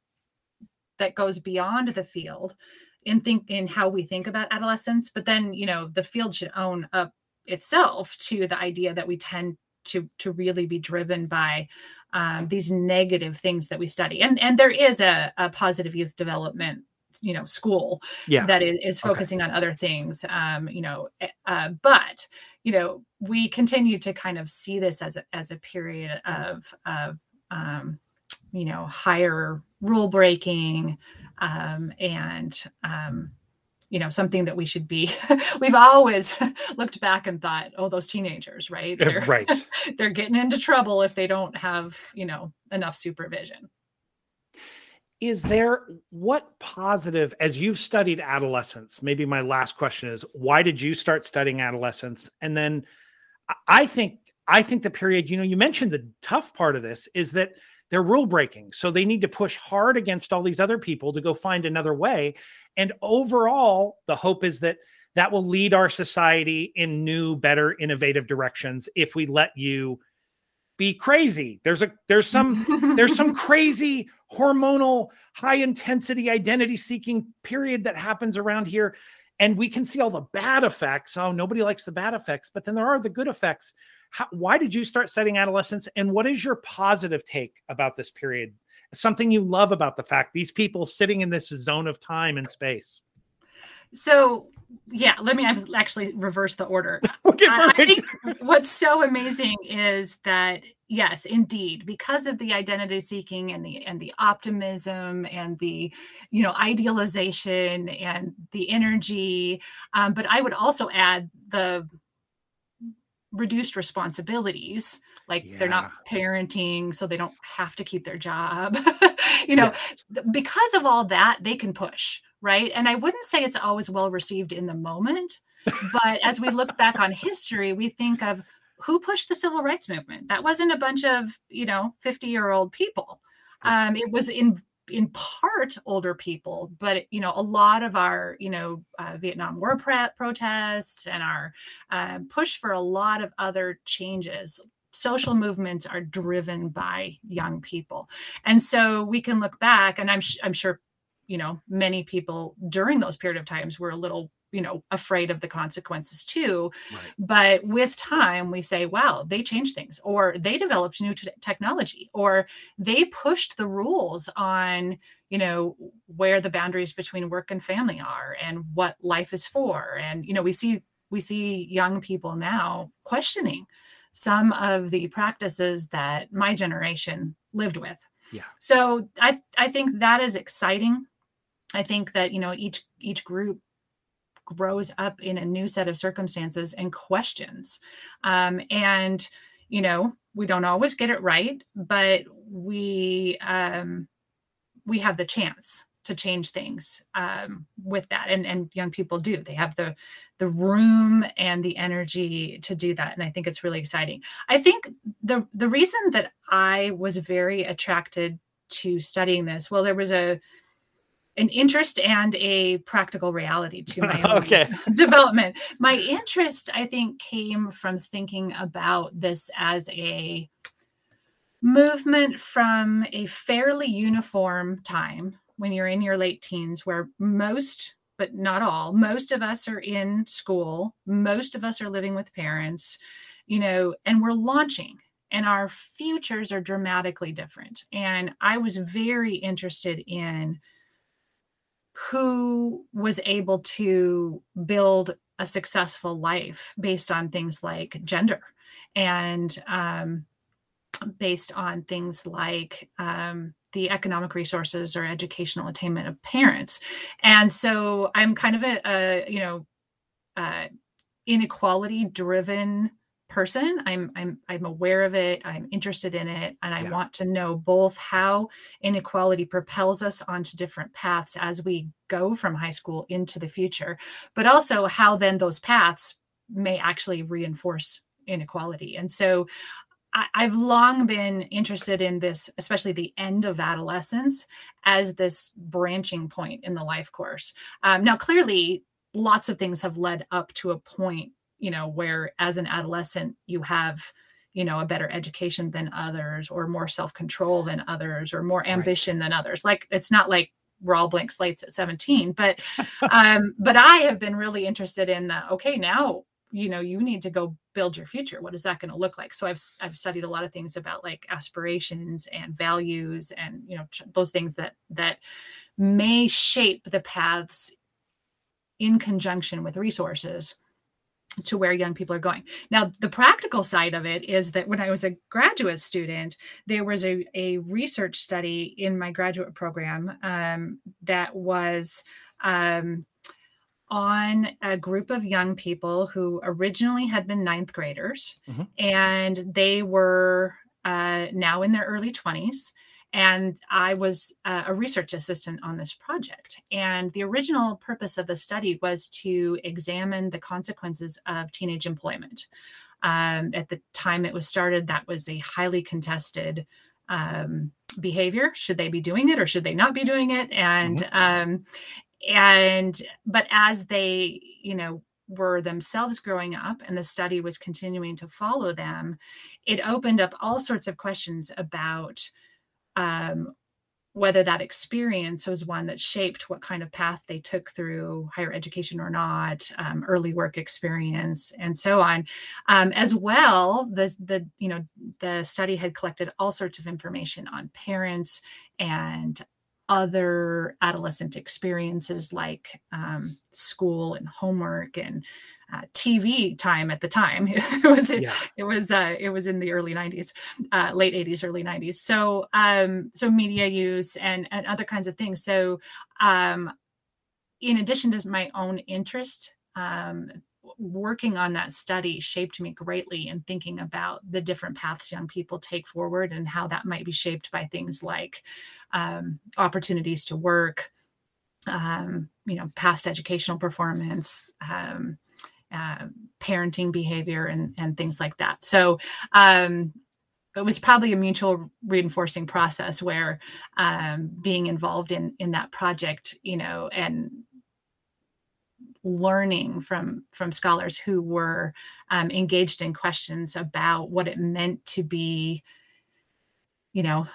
that goes beyond the field in think in how we think about adolescence but then you know the field should own up itself to the idea that we tend to to really be driven by um, these negative things that we study and and there is a, a positive youth development you know school
yeah
that is, is
Okay.
focusing on other things um you know eh, uh, but you know we continue to kind of see this as a as a period of of um you know higher rule breaking um and um you know something that we should be we've always looked back and thought oh those teenagers right? Eh, they're,
right.
they're getting into trouble if they don't have you know enough supervision.
Is there what positive as you've studied adolescence maybe my last question is why did you start studying adolescence? And then I- i think i think the period you know you mentioned the tough part of this is that they're rule breaking. So they need to push hard against all these other people to go find another way and overall the hope is that that will lead our society in new better innovative directions if we let you be crazy. There's a there's some there's some crazy hormonal high intensity identity seeking period that happens around here and we can see all the bad effects. Oh nobody likes the bad effects but then there are the good effects. How, why did you start studying adolescence and what is your positive take about this period something you love about the fact these people sitting in this zone of time and space.
So yeah let me actually reverse the order.
Okay
I, I think what's so amazing is that yes indeed because of the identity seeking and the and the optimism and the you know idealization and the energy um, but i would also add the reduced responsibilities like they're not parenting so they don't have to keep their job. You know
Yes.
th- because of all that they can push right? And i wouldn't say it's always well received in the moment but as we look back on history we think of who pushed the civil rights movement. That wasn't a bunch of you know 50 year old people um, it was in in part older people but you know a lot of our you know uh, vietnam war protests and our uh, push for a lot of other changes social movements are driven by young people. And so we can look back and i'm i'm sure you know many people during those period of times were a little you know afraid of the consequences too.
Right.
but with time we say wow they changed things or they developed new t- technology or they pushed the rules on you know where the boundaries between work and family are and what life is for. And you know we see we see young people now questioning some of the practices that my generation lived with.
Yeah.
so i i think that is exciting. I think that you know each each group grows up in a new set of circumstances and questions. Um, and you know we don't always get it right but we um, we have the chance to change things um, with that. And and young people do. They have the the room and the energy to do that and i think it's really exciting. I think the the reason that i was very attracted to studying this well there was a an interest and a practical reality to my
okay.
development. My interest, I think, came from thinking about this as a movement from a fairly uniform time when you're in your late teens, where most, but not all, most of us are in school, most of us are living with parents, you know, and we're launching. And our futures are dramatically different. And I was very interested in who was able to build a successful life based on things like gender and um, based on things like um, the economic resources or educational attainment of parents. And so i'm kind of a, a you know uh, inequality driven person. I'm i'm i'm aware of it. I'm interested in it. And i
Yeah.
want to know both how inequality propels us onto different paths as we go from high school into the future but also how then those paths may actually reinforce inequality. And so I, have long been interested in this, especially the end of adolescence, as this branching point in the life course. Um, now, clearly, lots of things have led up to a point, you know, where as an adolescent, you have you know a better education than others or more self-control than others or more ambition right. than others like it's not like we're all blank slates at 17 but um but i have been really interested in the okay now you know you need to go build your future what is that going to look like so i've i've studied a lot of things about like aspirations and values and you know those things that that may shape the paths in conjunction with resources to where young people are going. Now, the practical side of it is that when I was a graduate student, there was a, a research study in my graduate program um, that was um, on a group of young people who originally had been ninth graders mm-hmm. and they were uh, now in their early 20s and I was uh, a research assistant on this project. And the original purpose of the study was to examine the consequences of teenage employment. Um, at the time it was started, that was a highly contested um, behavior. Should they be doing it or should they not be doing it? And mm-hmm. um, and but as they you know were themselves growing up and the study was continuing to follow them it opened up all sorts of questions about um, whether that experience was one that shaped what kind of path they took through higher education or not, um, early work experience, and so on. Um, as well, the the you know the study had collected all sorts of information on parents and other adolescent experiences like um, school and homework and uh, TV time at the time. it was yeah. it was uh, it was in the early 90s, uh, late 80s, early 90s. So um, so media use and and other kinds of things. So um, in addition to my own interest, um, working on that study shaped me greatly in thinking about the different paths young people take forward and how that might be shaped by things like um, opportunities to work, um, you know, past educational performance, um, uh, parenting behavior, and and things like that. So. Um, it was probably a mutual reinforcing process where um, being involved in in that project, you know, and learning from from scholars who were um, engaged in questions about what it meant to be you know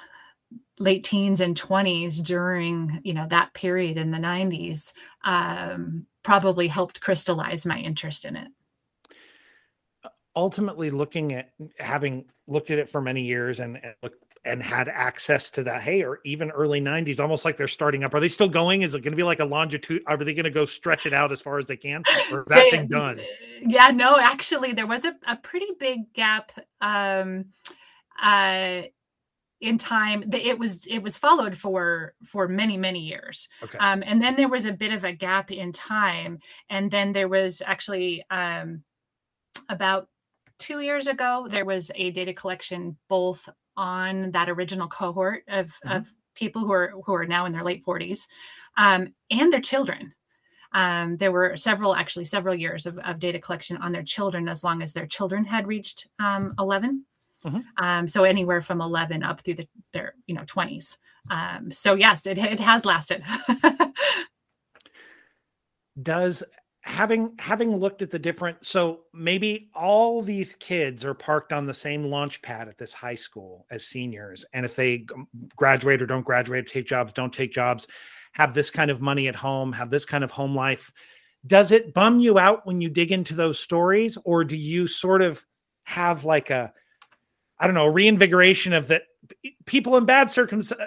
late teens and 20s during you know that period in the 90s um, probably helped crystallize my interest in it.
Ultimately looking at having looked at it for many years and, and look, and had access to that hey or even early 90s almost like they're starting up. Are they still going? Is it going to be like a longitude are they going to go stretch it out as far as they can or is that they, thing done?
Yeah no actually there was a, a pretty big gap um uh in time it was it was followed for for many many years. Okay. um, and then there was a bit of a gap in time and then there was actually um, about two years ago there was a data collection both on that original cohort of, mm-hmm. of people who are who are now in their late 40s um, and their children. Um, there were several actually several years of, of, data collection on their children as long as their children had reached um, 11 mm-hmm. Um, so anywhere from 11 up through the, their you know 20s um, so yes it, it has lasted.
Does having having looked at the different so maybe all these kids are parked on the same launch pad at this high school as seniors. And if they graduate or don't graduate take jobs don't take jobs have this kind of money at home have this kind of home life does it bum you out when you dig into those stories? Or do you sort of have like a i don't know reinvigoration of that people in bad circumstances uh,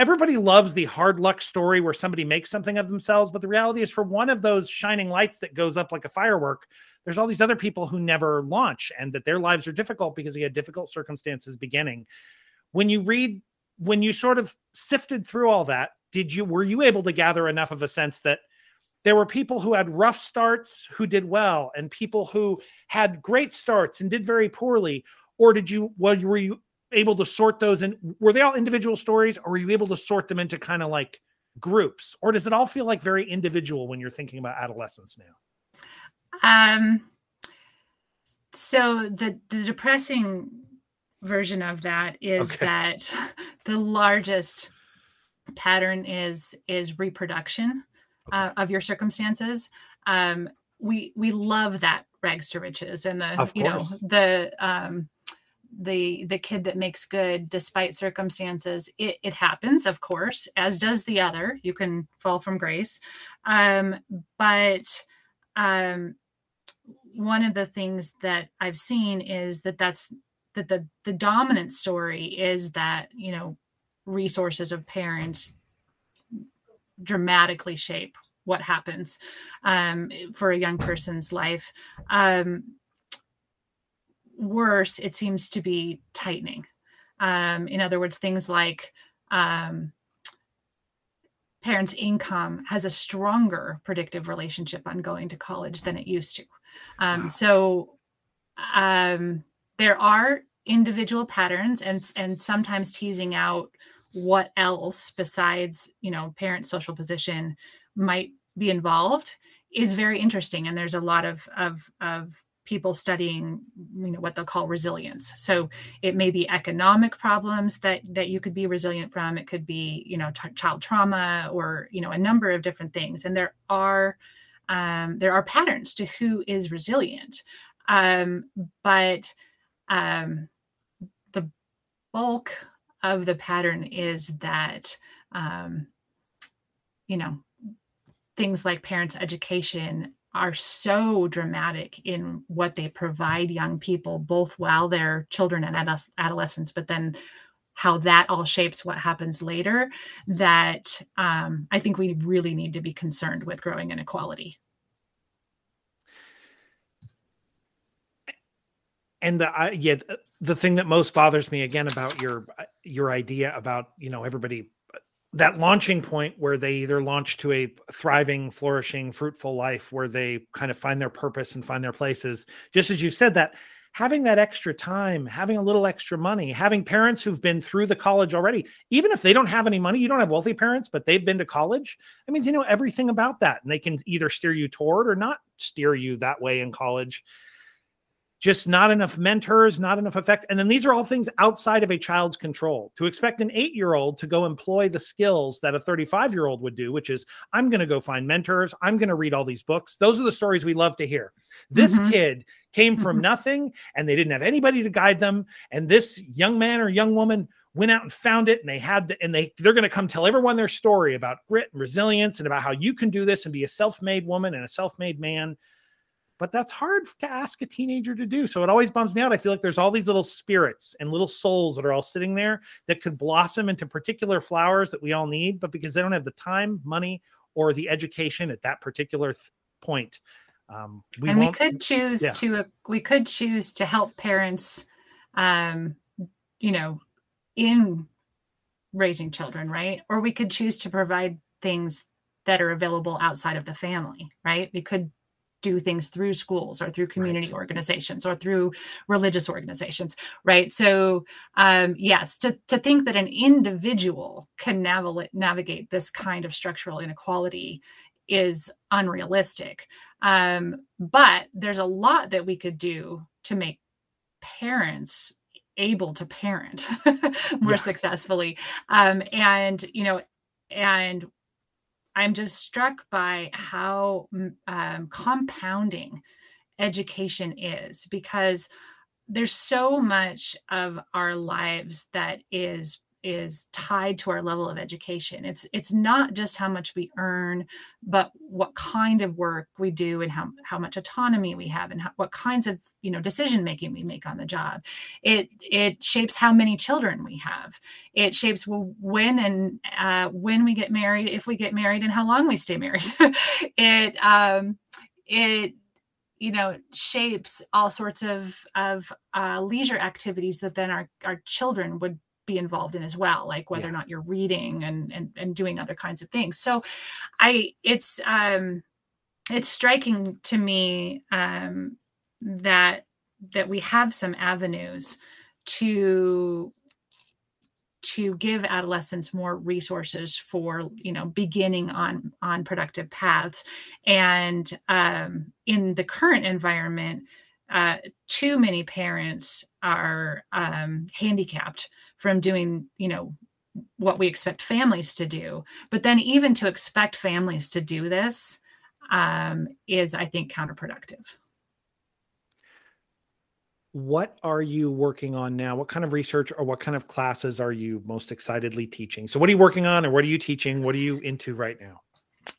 everybody loves the hard luck story where somebody makes something of themselves but the reality is for one of those shining lights that goes up like a firework there's all these other people who never launch and that their lives are difficult because they had difficult circumstances beginning. When you read when you sort of sifted through all that did you were you able to gather enough of a sense that there were people who had rough starts who did well and people who had great starts and did very poorly? Or did you well were you able to sort those and were they all individual stories or were you able to sort them into kind of like groups or does it all feel like very individual when you're thinking about adolescence now
um so the the depressing version of that is okay. that the largest pattern is is reproduction uh, of your circumstances. Um, we we love that rags to riches and the you know the um, the the kid that makes good despite circumstances it, it happens of course as does the other. You can fall from grace. Um, but um, one of the things that i've seen is that that's that the the dominant story is that you know resources of parents dramatically shape what happens um, for a young person's life. Um, worse, it seems to be tightening. Um, in other words, things like um, parents' income has a stronger predictive relationship on going to college than it used to. Um, wow. So um, there are individual patterns, and and sometimes teasing out what else besides you know parent social position might be involved is very interesting. And there's a lot of of of people studying you know what they'll call resilience. So it may be economic problems that that you could be resilient from. It could be you know child trauma or you know a number of different things. And there are um, there are patterns to who is resilient. Um, but um, the bulk of the pattern is that um, you know things like parents education are so dramatic in what they provide young people, both while they're children and adolescents, but then how that all shapes what happens later, that um, I think we really need to be concerned with growing inequality.
and the yeah the thing that most bothers me again about your your idea about you know everybody that launching point where they either launch to a thriving, flourishing, fruitful life where they kind of find their purpose and find their places. Just as you said that, having that extra time, having a little extra money, having parents who've been through the college already, even if they don't have any money, you don't have wealthy parents, but they've been to college. That means you know everything about that and they can either steer you toward or not steer you that way in college just not enough mentors, not enough effect. And then these are all things outside of a child's control. To expect an eight year old to go employ the skills that a 35 year old would do, which is, I'm going to go find mentors, I'm going to read all these books. Those are the stories we love to hear. This mm-hmm. kid came from mm-hmm. nothing and they didn't have anybody to guide them. And this young man or young woman went out and found it and they had the, and they they're going to come tell everyone their story about grit and resilience and about how you can do this and be a self-made woman and a self-made man but that's hard to ask a teenager to do. So it always bums me out. I feel like there's all these little spirits and little souls that are all sitting there that could blossom into particular flowers that we all need, but because they don't have the time, money, or the education at that particular th- point. Um,
we and we could choose yeah. to uh, we could choose to help parents, um, you know, in raising children, right? Or we could choose to provide things that are available outside of the family, right? We could do things through schools or through community right. organizations or through religious organizations right so um, yes to, to think that an individual can navigate, navigate this kind of structural inequality is unrealistic um, but there's a lot that we could do to make parents able to parent more yeah. successfully um, and you know and I'm just struck by how um, compounding education is because there's so much of our lives that is is tied to our level of education. It's it's not just how much we earn but what kind of work we do and how, how much autonomy we have and how, what kinds of you know decision making we make on the job. It it shapes how many children we have. It shapes when and uh, when we get married if we get married and how long we stay married. It um it you know shapes all sorts of of uh, leisure activities that then our our children would be involved in as well like whether yeah. or not you're reading and, and and doing other kinds of things so i it's um it's striking to me um that that we have some avenues to to give adolescents more resources for you know beginning on on productive paths and um, in the current environment uh, too many parents are um, handicapped from doing, you know, what we expect families to do. But then, even to expect families to do this um, is, I think, counterproductive.
What are you working on now? What kind of research or what kind of classes are you most excitedly teaching? So, what are you working on, or what are you teaching? What are you into right now?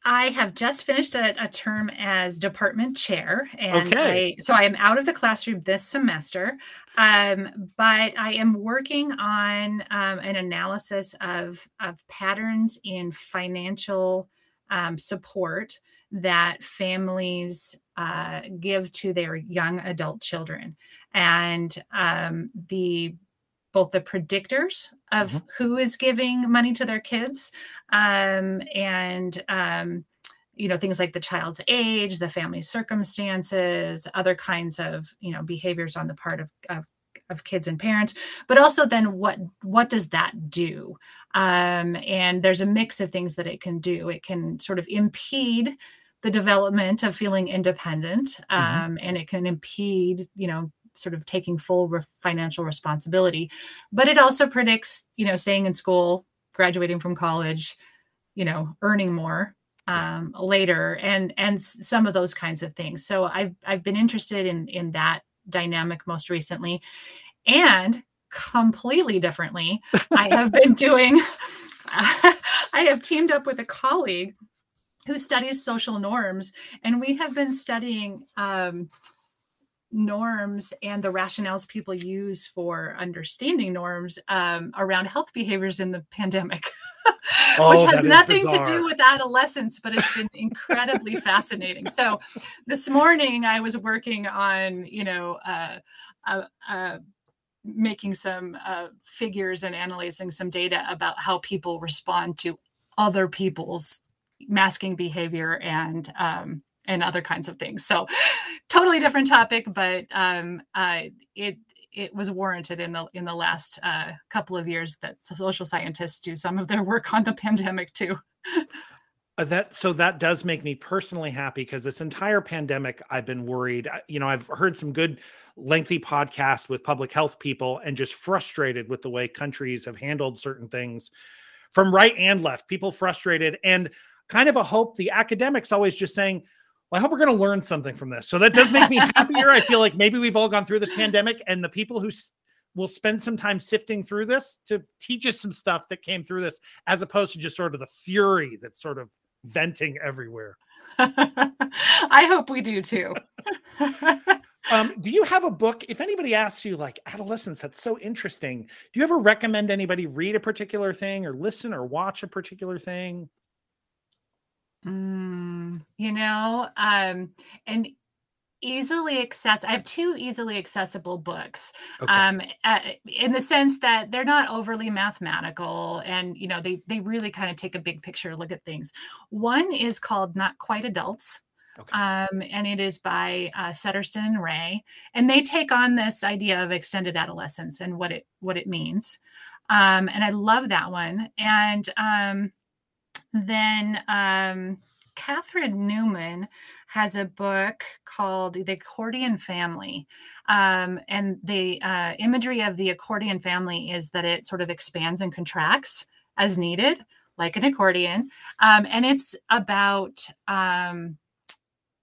I have just finished a, a term as department chair, and okay. I, so I am out of the classroom this semester. Um, but I am working on um, an analysis of of patterns in financial um, support that families uh, give to their young adult children, and um, the both the predictors of mm-hmm. who is giving money to their kids um, and um, you know things like the child's age the family circumstances other kinds of you know behaviors on the part of, of of kids and parents but also then what what does that do um, and there's a mix of things that it can do it can sort of impede the development of feeling independent mm-hmm. um, mm-hmm. and it can impede you know sort of taking full re- financial responsibility. But it also predicts you know staying in school graduating from college you know earning more um, later and and some of those kinds of things. So i've i've been interested in in that dynamic most recently. And completely differently i have been doing i have teamed up with a colleague who studies social norms and we have been studying um, norms and the rationales people use for understanding norms um, around health behaviors in the pandemic, oh, which has nothing to do with adolescence, but it's been incredibly fascinating. So this morning I was working on, you know, uh, uh, uh, making some uh, figures and analyzing some data about how people respond to other people's masking behavior and um, and other kinds of things. So totally different topic, but um, uh, it it was warranted in the in the last uh, couple of years that social scientists do some of their work on the pandemic too.
Uh, that so that does make me personally happy because this entire pandemic I've been worried. You know, I've heard some good lengthy podcasts with public health people and just frustrated with the way countries have handled certain things from right and left. People frustrated and kind of a hope. The academics always just saying, well, I hope we're going to learn something from this. So that does make me happier. I feel like maybe we've all gone through this pandemic, and the people who s- will spend some time sifting through this to teach us some stuff that came through this, as opposed to just sort of the fury that's sort of venting everywhere.
I hope we do too.
um, do you have a book? If anybody asks you, like adolescence, that's so interesting. Do you ever recommend anybody read a particular thing or listen or watch a particular thing?
Mm, you know, um, and easily access i have two easily accessible books okay. um, uh, in the sense that they're not overly mathematical and you know they they really kind of take a big picture look at things one is called not quite adults okay. um, and it is by uh, Settersten and Ray, and they take on this idea of extended adolescence and what it what it means. Um, and I love that one. And um, then um, Katherine Newman has a book called The Accordion Family. Um, and the uh, imagery of the accordion family is that it sort of expands and contracts as needed, like an accordion. Um, and it's about um,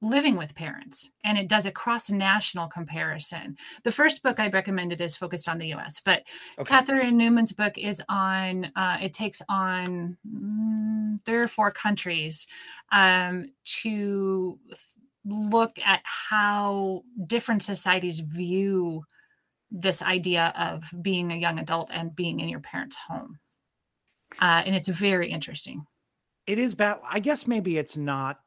living with parents and it does a cross national comparison. The first book i recommended is focused on the us but okay. katherine newman's book is on uh, it takes on mm, three or four countries um, to look at how different societies view this idea of being a young adult and being in your parents home. Uh, and it's very interesting.
It is bad i guess maybe it's not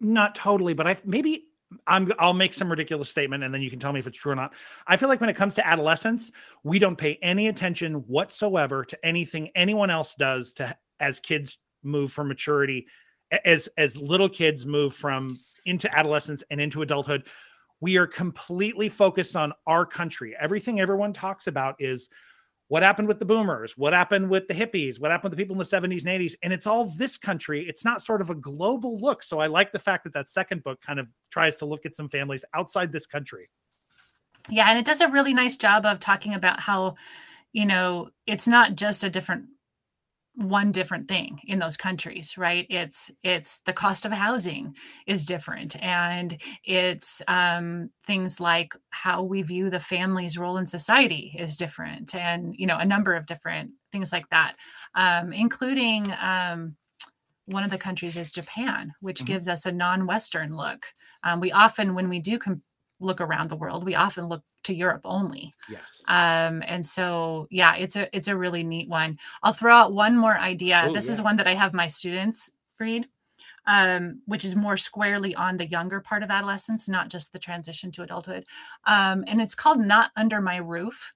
not totally, but I maybe I'm I'll make some ridiculous statement and then you can tell me if it's true or not. I feel like when it comes to adolescence, we don't pay any attention whatsoever to anything anyone else does to as kids move from maturity as as little kids move from into adolescence and into adulthood. We are completely focused on our country. Everything everyone talks about is what happened with the boomers? What happened with the hippies? What happened with the people in the 70s and 80s and it's all this country. It's not sort of a global look. So i like the fact that that second book kind of tries to look at some families outside this country.
Yeah, and it does a really nice job of talking about how, you know, it's not just a different one different thing in those countries right it's it's the cost of housing is different and it's um, things like how we view the family's role in society is different and you know a number of different things like that um, including um, one of the countries is japan which mm-hmm. gives us a non-western look um, we often when we do com- look around the world we often look to Europe only.
Yes.
Um, and so yeah, it's a it's a really neat one. I'll throw out one more idea. Ooh, this yeah. is one that I have my students read, um, which is more squarely on the younger part of adolescence, not just the transition to adulthood. Um, and it's called Not Under My Roof.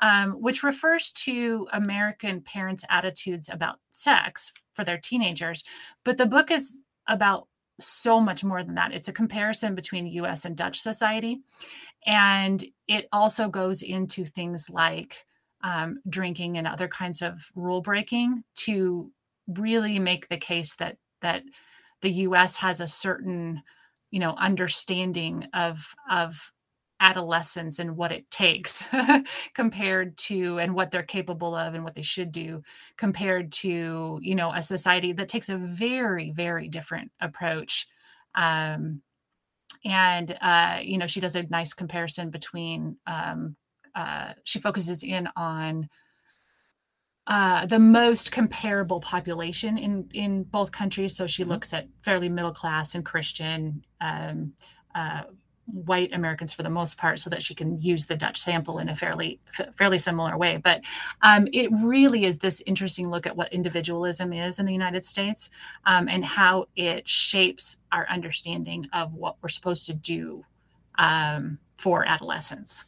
Um, which refers to American parents' attitudes about sex for their teenagers. But the book is about so much more than that. It's a comparison between US and Dutch society. And it also goes into things like um, drinking and other kinds of rule breaking to really make the case that that the US has a certain you know understanding of of adolescence and what it takes compared to and what they're capable of and what they should do compared to you know a society that takes a very very different approach um, and uh, you know she does a nice comparison between um, uh, she focuses in on uh, the most comparable population in in both countries. So she mm-hmm. looks at fairly middle class and Christian um, uh, white Americans for the most part, so that she can use the Dutch sample in a fairly fairly similar way. But um, it really is this interesting look at what individualism is in the United States um, and how it shapes our understanding of what we're supposed to do um, for adolescents.